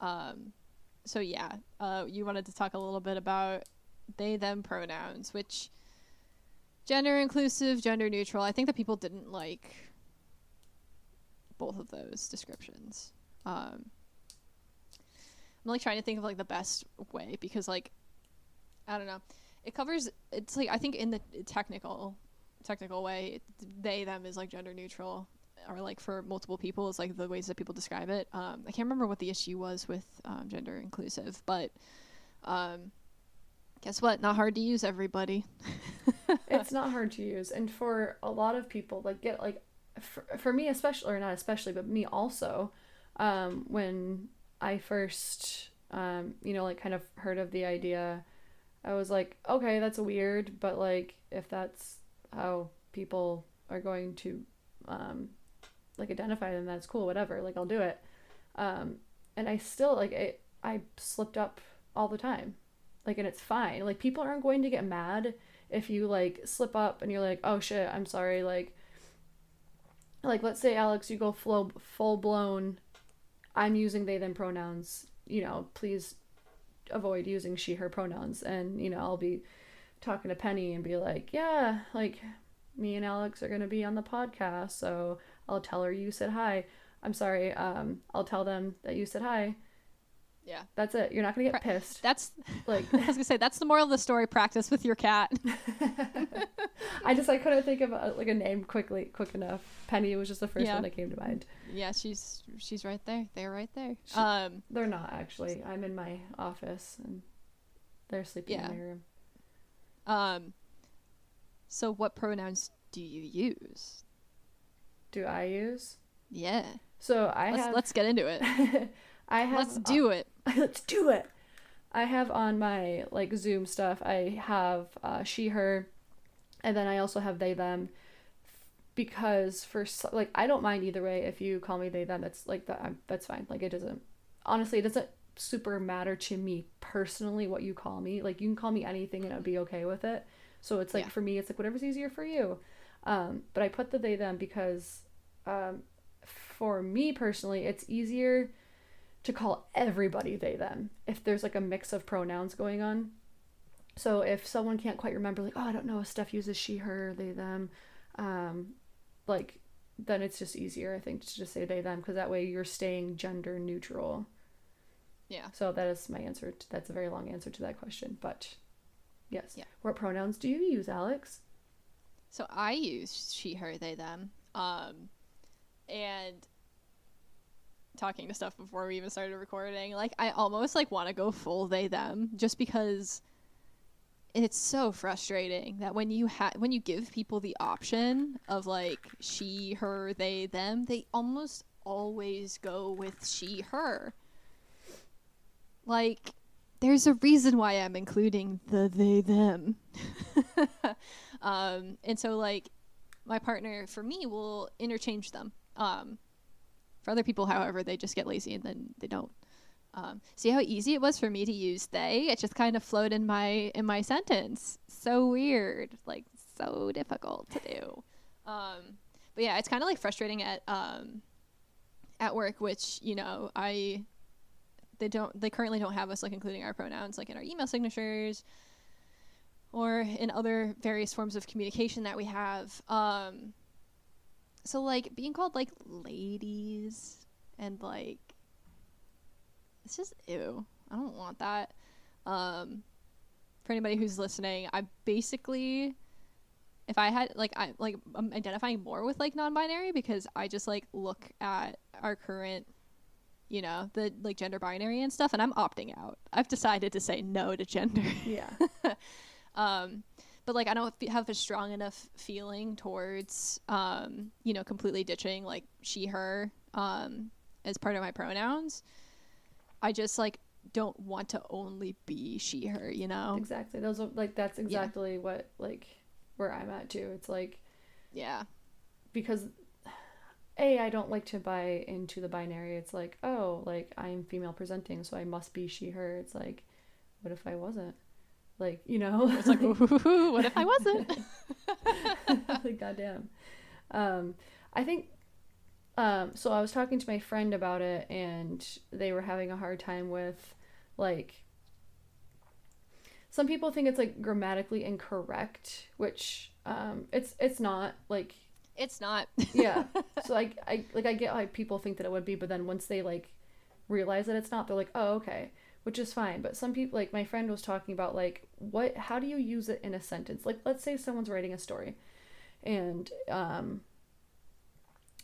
Um, so yeah, uh, you wanted to talk a little bit about they them pronouns, which gender inclusive, gender neutral. I think that people didn't like both of those descriptions. Um, I'm like trying to think of like the best way because like I don't know. It covers it's like I think in the technical technical way, they them is like gender neutral or like for multiple people is like the ways that people describe it. Um, I can't remember what the issue was with um, gender inclusive, but um, guess what? Not hard to use, everybody. [laughs] it's not hard to use and for a lot of people like get like for, for me especially or not especially but me also um when i first um you know like kind of heard of the idea i was like okay that's weird but like if that's how people are going to um like identify them that's cool whatever like i'll do it um and i still like it i slipped up all the time like and it's fine like people aren't going to get mad if you like slip up and you're like, oh shit, I'm sorry, like, like let's say Alex, you go full full blown, I'm using they them pronouns. You know, please avoid using she her pronouns, and you know I'll be talking to Penny and be like, yeah, like me and Alex are gonna be on the podcast, so I'll tell her you said hi. I'm sorry. Um, I'll tell them that you said hi. Yeah. That's it. You're not gonna get Pra- pissed. That's [laughs] Like I was gonna say that's the moral of the story. Practice with your cat. [laughs] [laughs] I just I couldn't think of a, like a name quickly quick enough. Penny was just the first Yeah. one that came to mind. yeah, she's she's right there. They're right there. She- Um, They're not actually. I'm in my office and they're sleeping Yeah. in my room. um. So what pronouns do you use? Do I use? Yeah. So I let's have. let's get into it. I have. Let's do it. [laughs] let's do it. I have on my like Zoom stuff. I have uh, she her, and then I also have they them. Because for like I don't mind either way. If you call me they them, that's like that. That's fine. Like it doesn't. Honestly, it doesn't super matter to me personally what you call me. Like you can call me anything and I'd be okay with it. So it's like Yeah. for me, it's like whatever's easier for you. Um, but I put the they them because, um, for me personally, it's easier to call everybody they them if there's like a mix of pronouns going on. So if someone can't quite remember, like, oh, I don't know if Steph uses she, her, they, them, um, like, then it's just easier, I think, to just say they, them, because that way you're staying gender neutral. Yeah. So that is my answer. To, that's a very long answer to that question, but yes. Yeah. What pronouns do you use, Alex? So I use she, her, they, them. Um, and talking to Steph before we even started recording, like I almost like want to go full they, them, just because it's so frustrating that when you have when you give people the option of like she, her, they, them, they almost always go with she, her. Like there's a reason why I'm including the they them. [laughs] um, and so like my partner for me will interchange them. Um, for other people, however, they just get lazy and then they don't. Um, see how easy it was for me to use they? It just kind of flowed in my in my sentence. So weird, like so difficult to do. Um, but yeah, it's kind of like frustrating at um, at work, which you know I they don't they currently don't have us like including our pronouns like in our email signatures or in other various forms of communication that we have. Um, so like being called like ladies and like it's just ew. I don't want that. Um, for anybody who's listening, I basically if I had like I like I'm identifying more with like non-binary because I just like look at our current you know the like gender binary and stuff and I'm opting out. I've decided to say no to gender. Yeah. [laughs] um but like i don't have a strong enough feeling towards um you know completely ditching like she her um as part of my pronouns i just like don't want to only be she her you know exactly. Those are like that's exactly what like where I'm at too. It's like yeah because a I don't like to buy into the binary. It's like oh like I'm female presenting, so I must be she her. It's like what if I wasn't? Like you know, it's like [laughs] ooh, what if i wasn't [laughs] like goddamn. Um, I think. Um, so I was talking to my friend about it, and they were having a hard time with, like. Some people think it's like grammatically incorrect, which um, it's it's not. Like it's not yeah [laughs] so like i like i get how people think that it would be but then once they like realize that it's not they're like oh okay which is fine but some people like my friend was talking about like what how do you use it in a sentence? Like let's say someone's writing a story and um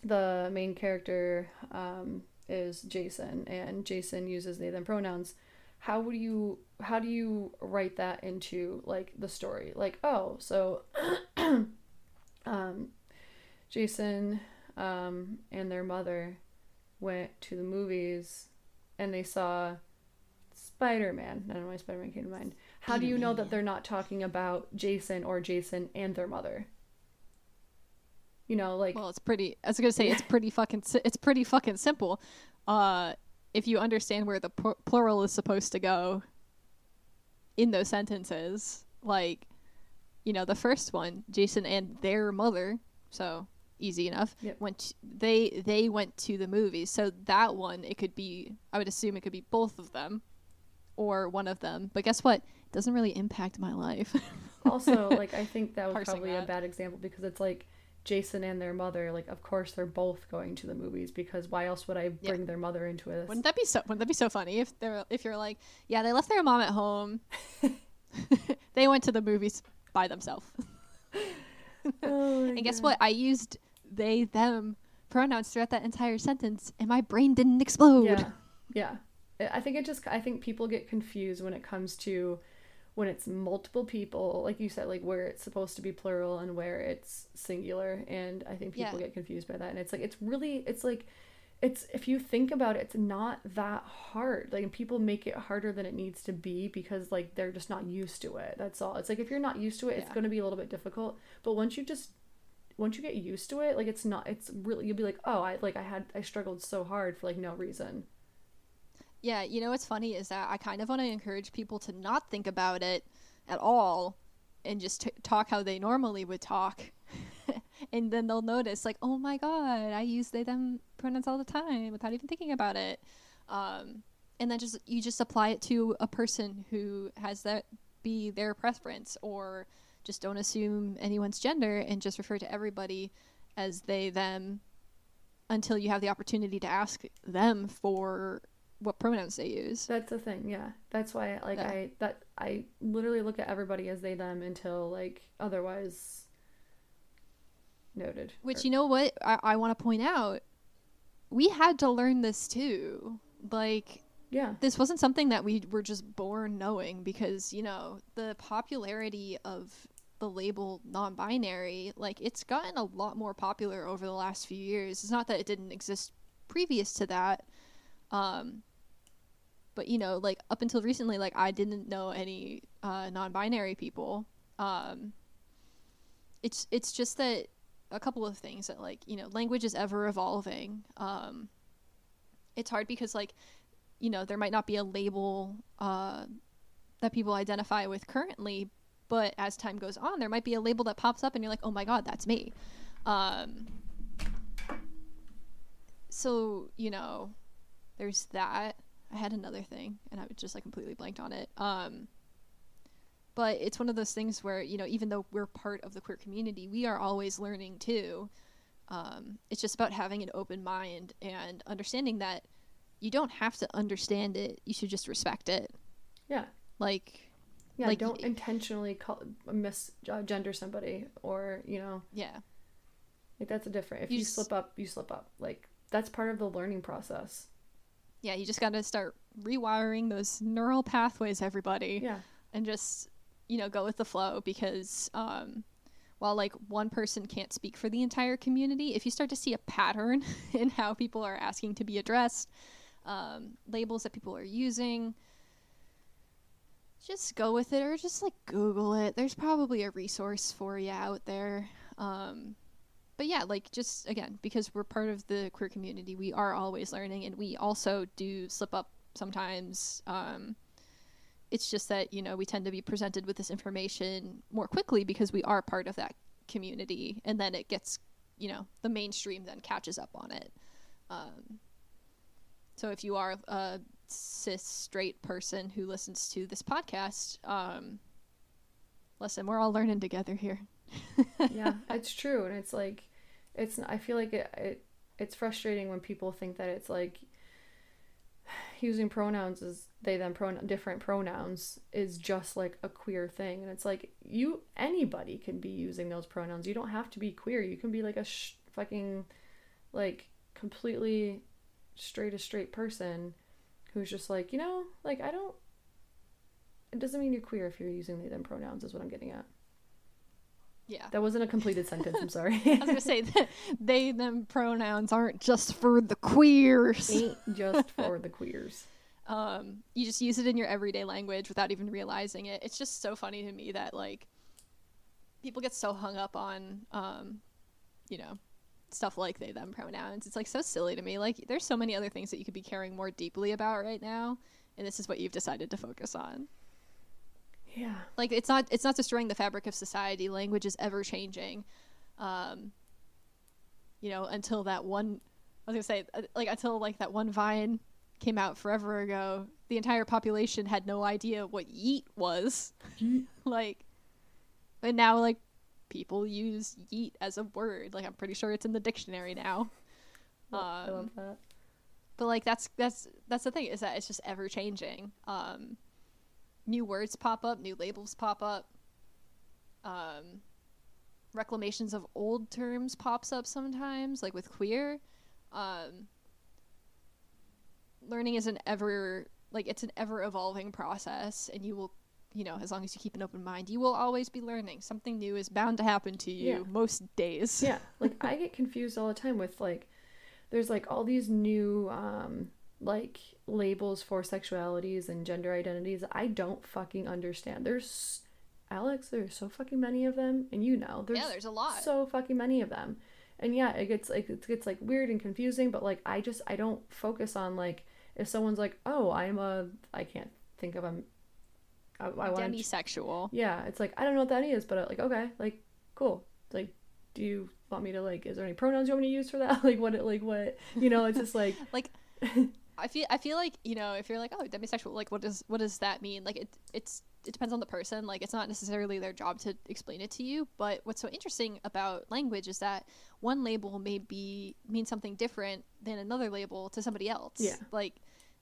the main character um is jason and jason uses they them pronouns. How would you how do you write that into like the story? Like oh so [clears throat] um Jason um, and their mother went to the movies and they saw Spider Man. I don't know why Spider Man came to mind. How do you know that they're not talking about Jason or Jason and their mother? You know, like well it's pretty i was gonna say it's pretty fucking it's pretty fucking simple uh if you understand where the pl- plural is supposed to go in those sentences like you know the first one jason and their mother so easy enough Yep. went they they went to the movies so that one it could be i would assume it could be both of them or one of them but guess what it doesn't really impact my life [laughs] also like I think that was probably a bad example because it's like Jason and their mother, like of course they're both going to the movies because why else would I Yeah. bring their mother into this? Wouldn't that be so? Wouldn't that be so funny if they're if you're like, yeah, they left their mom at home. [laughs] [laughs] they went to the movies by themselves. Oh And guess God. what? I used they them pronouns throughout that entire sentence, and my brain didn't explode. Yeah, yeah. I- think it just. I think people get confused when it comes to when it's multiple people, like you said, like where it's supposed to be plural and where it's singular. And I think people Yeah. get confused by that. And it's like it's really it's like it's if you think about it, it's not that hard. Like people make it harder than it needs to be because like they're just not used to it. That's all. It's like if you're not used to it, it's going to be a little bit difficult. But once you just once you get used to it, like it's not. It's really you'll be like, oh, I like I had I struggled so hard for like no reason. Yeah, you know what's funny is that I kind of want to encourage people to not think about it at all and just t- talk how they normally would talk. [laughs] and then they'll notice, like, oh my god, I use they them pronouns all the time without even thinking about it. Um, and then just you just apply it to a person who has that be their preference, or just don't assume anyone's gender and just refer to everybody as they them until you have the opportunity to ask them for what pronouns they use. That's the thing, yeah. That's why like Yeah. I that I literally look at everybody as they them until like otherwise noted. Which Or- you know what I, I want to point out, we had to learn this too. Like yeah. this wasn't something that we were just born knowing because you know the popularity of the label non-binary like it's gotten a lot more popular over the last few years it's not that it didn't exist previous to that um but you know like up until recently like i didn't know any uh non-binary people. Um it's it's just that a couple of things that like you know language is ever evolving. Um it's hard because like you know there might not be a label uh, that people identify with currently but as time goes on there might be a label that pops up and you're like oh my god that's me. Um, so you know there's that i had another thing and i was just like completely blanked on it um, but it's one of those things where you know even though we're part of the queer community we are always learning too um, it's just about having an open mind and understanding that you don't have to understand it you should just respect it Yeah. like Yeah, Like, don't intentionally call misgender somebody or, you know, yeah like that's a different. If You you, slip up, you slip up. Like that's part of the learning process. Yeah you just got to start rewiring those neural pathways everybody Yeah. and just you know go with the flow because um while like one person can't speak for the entire community if you start to see a pattern [laughs] in how people are asking to be addressed um, labels that people are using just go with it or just like google it there's probably a resource for you out there um, but yeah like just again because we're part of the queer community we are always learning and we also do slip up sometimes um, it's just that you know we tend to be presented with this information more quickly because we are part of that community and then it gets you know the mainstream then catches up on it. Um, so if you are a cis straight person who listens to this podcast um, listen we're all learning together here. [laughs] Yeah, it's true, and it's like, it's. I feel like it, it. It's frustrating when people think that it's like using pronouns as they them pronoun different pronouns is just like a queer thing, and it's like you anybody can be using those pronouns. You don't have to be queer. You can be like a sh- fucking, like completely straight a straight person who's just like you know like I don't. It doesn't mean you're queer if you're using they them pronouns. Is what I'm getting at. Yeah That wasn't a completed sentence. I'm sorry. [laughs] i was gonna say that they them pronouns aren't just for the queers Ain't just for [laughs] the queers. um, you just use it in your everyday language without even realizing it. It's just so funny to me that like people get so hung up on um, you know stuff like they them pronouns. It's like so silly to me. Like there's so many other things that you could be caring more deeply about right now, and this is what you've decided to focus on. Yeah. Like it's not it's not destroying the fabric of society. Language is ever changing. Um, you know, until that one I was gonna say uh, like until like that one vine came out forever ago, the entire population had no idea what yeet was. [laughs] like and now like people use yeet as a word. Like I'm pretty sure it's in the dictionary now. [laughs] Well, I Um, love that. but like that's that's that's the thing is that it's just ever changing um new words pop up new labels pop up. Um reclamations of old terms pops up sometimes like with queer. Um learning is an ever like it's an ever evolving process and you will you know as long as you keep an open mind you will always be learning. Something new is bound to happen to you Yeah. most days. Yeah like i get confused all the time with like there's like all these new um like labels for sexualities and gender identities i don't fucking understand. There's alex there's so fucking many of them and you know there's, yeah there's a lot. so fucking many of them. And yeah it gets like it gets like weird and confusing but like i just i don't focus on like if someone's like oh i'm a i can't think of a i, I want demisexual. Yeah it's like i don't know what that is but uh, like okay like cool. It's like do you want me to like is there any pronouns you want me to use for that? [laughs] Like what it like what you know it's just like like [laughs] I feel I feel like you know if you're like oh demisexual like what does what does that mean? Like it it's it depends on the person. Like it's not necessarily their job to explain it to you. But what's so interesting about language is that one label may be mean something different than another label to somebody else. Yeah. like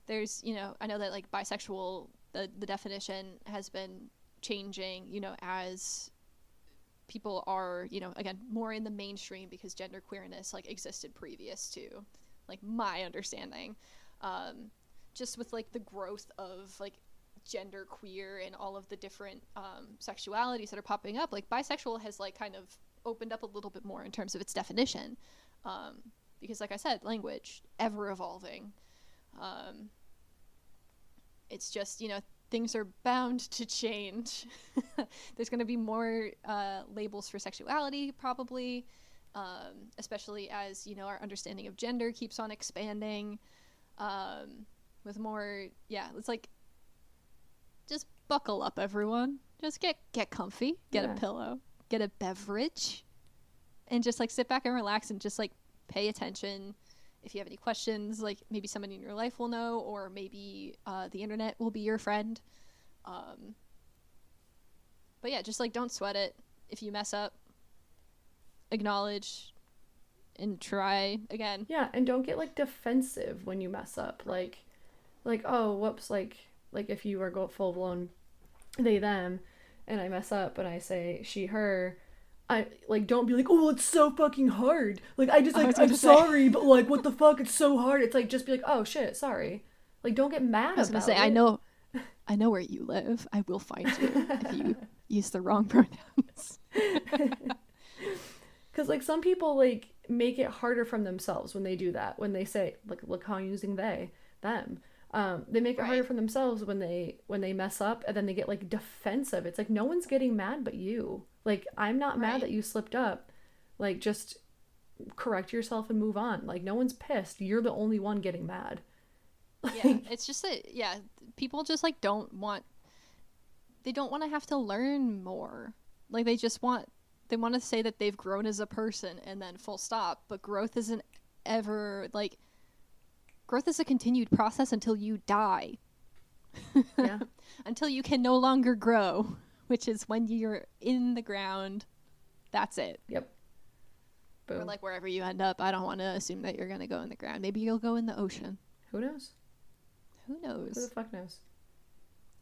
there's you know I know that like bisexual the the definition has been changing you know as people are you know again more in the mainstream because gender queerness like existed previous to like my understanding um just with like the growth of like gender queer and all of the different um sexualities that are popping up like bisexual has like kind of opened up a little bit more in terms of its definition um because like i said language ever evolving um it's just you know things are bound to change. [laughs] There's going to be more uh, labels for sexuality probably um, especially as you know our understanding of gender keeps on expanding um, with more yeah it's like just buckle up everyone. Just get get comfy get Yeah. a pillow get a beverage and just like sit back and relax and just like pay attention. If you have any questions like maybe somebody in your life will know or maybe uh, the internet will be your friend. Um, but yeah just like don't sweat it. If you mess up acknowledge and try again. Yeah and don't get like defensive when you mess up. Like like oh whoops like like if you are go full blown they them and i mess up and i say she her I like don't be like oh it's so fucking hard. Like I just like gonna say. sorry but like what the fuck? It's so hard. It's like just be like oh shit sorry. Like don't get mad i was gonna say i know [laughs] i know where you live. I will find you if you [laughs] use the wrong [laughs] pronouns. Because like some people like make it harder from themselves when they do that. When they say like look how I'm using they them. Um, they make it harder Right. for themselves when they when they mess up and then they get like defensive. It's like no one's getting mad but you. Like I'm not mad Right. that you slipped up. Like just correct yourself and move on. Like no one's pissed. You're the only one getting mad. [laughs] yeah it's just that yeah people just like don't want they don't want to have to learn more like they just want they want to say that they've grown as a person and then full stop but growth isn't ever like growth is a continued process until you die [laughs] Yeah. until you can no longer grow which is when you're in the ground that's it Yep. Boom. or like wherever you end up i don't want to assume that you're going to go in the ground maybe you'll go in the ocean Who knows? who knows Who the fuck knows?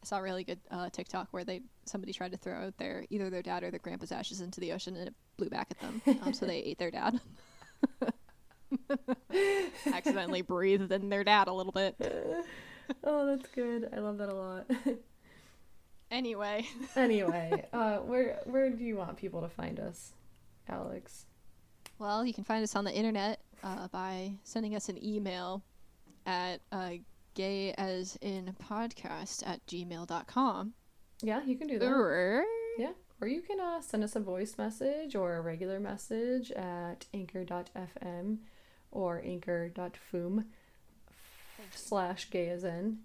I saw a really good uh, TikTok where they somebody tried to throw out their either their dad or their grandpa's ashes into the ocean and it blew back at them. Um, so they ate their dad. [laughs] Accidentally breathed in their dad a little bit. [laughs] oh, that's good. I love that a lot. [laughs] Anyway, anyway, uh, where where do you want people to find us, Alex? well, you can find us on the internet uh, by sending us an email at uh, gay as in podcast at gmail.com. Yeah, you can do that. Or Yeah, or you can uh, send us a voice message or a regular message at anchor.fm or anchor.fum slash gay as in.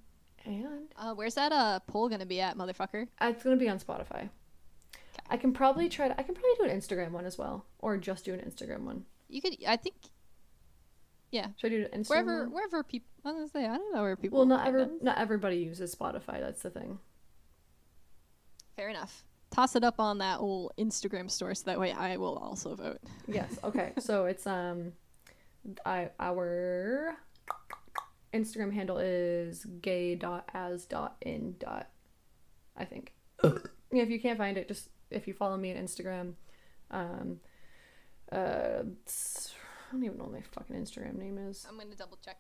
And uh, where's that uh, poll going to be at, motherfucker? it's going to be on Spotify. I can probably try to, I can probably do an Instagram one as well, or just do an Instagram one. You could, I think, yeah, Should I do an Instagram wherever one? wherever people I was gonna say I don't know where people Well, not find ever, them. not everybody uses Spotify. That's the thing. fair enough toss it up on that old Instagram store so that way I will also vote. Yes. Okay. so [laughs] it's um, I our Instagram handle is gay dot as dot in dot. I think. [coughs] yeah, if you can't find it, just if you follow me on Instagram, um, uh, I don't even know what my fucking Instagram name is. I'm gonna double check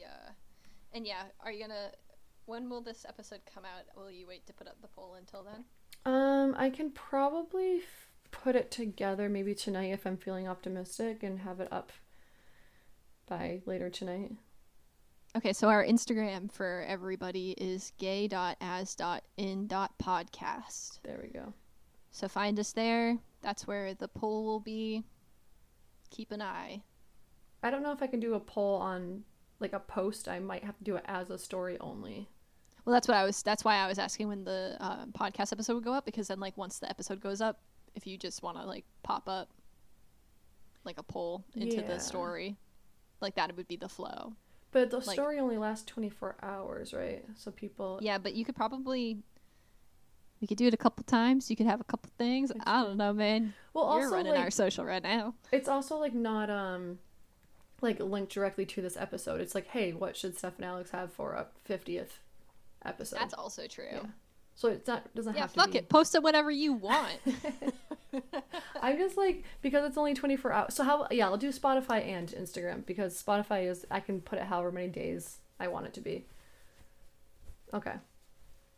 the uh and yeah, are you gonna when will this episode come out? Will you wait to put up the poll until then? Um, I can probably f- put it together maybe tonight if I'm feeling optimistic and have it up by later tonight. Okay, so our Instagram for everybody is gay.as.in.podcast. There we go. So find us there. That's where the poll will be. Keep an eye. I don't know if I can do a poll on like a post. I might have to do it as a story only. Well, that's what I was. That's why I was asking when the um, podcast episode would go up because then, like, once the episode goes up, if you just want to like pop up like a poll into Yeah. the story, like that it would be the flow. But the Like- story only lasts 24 hours, right? So people Yeah, but you could probably we could do it a couple times. You could have a couple things. I don't know, man. Well, You're also running like our social right now. it's also like not um like linked directly to this episode. It's like, hey, what should Steph and Alex have for a 50th episode? That's also true. Yeah. So it's not doesn't Yeah, have to Yeah, fuck be. it. Post it whenever you want. [laughs] [laughs] I'm just like because it's only 24 hours. So how yeah, I'll do Spotify and Instagram because Spotify is I can put it however many days I want it to be. Okay.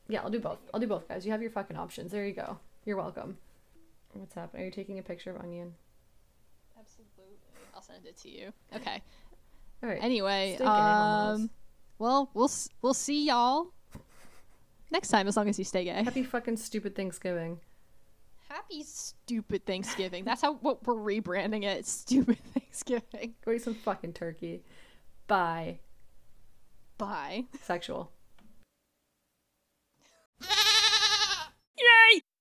Yeah, I'll do both. I'll do both, guys. You have your fucking options. There you go. You're welcome. What's happening? Are you taking a picture of Onion? I'll send it to you. Okay. All right. Anyway, um, well, we'll we'll see y'all next time as long as you stay gay. Happy fucking stupid Thanksgiving. Happy stupid Thanksgiving. That's how what we're rebranding it. Stupid [laughs] Thanksgiving. Go eat some fucking turkey. Bye. Bye. Sexual.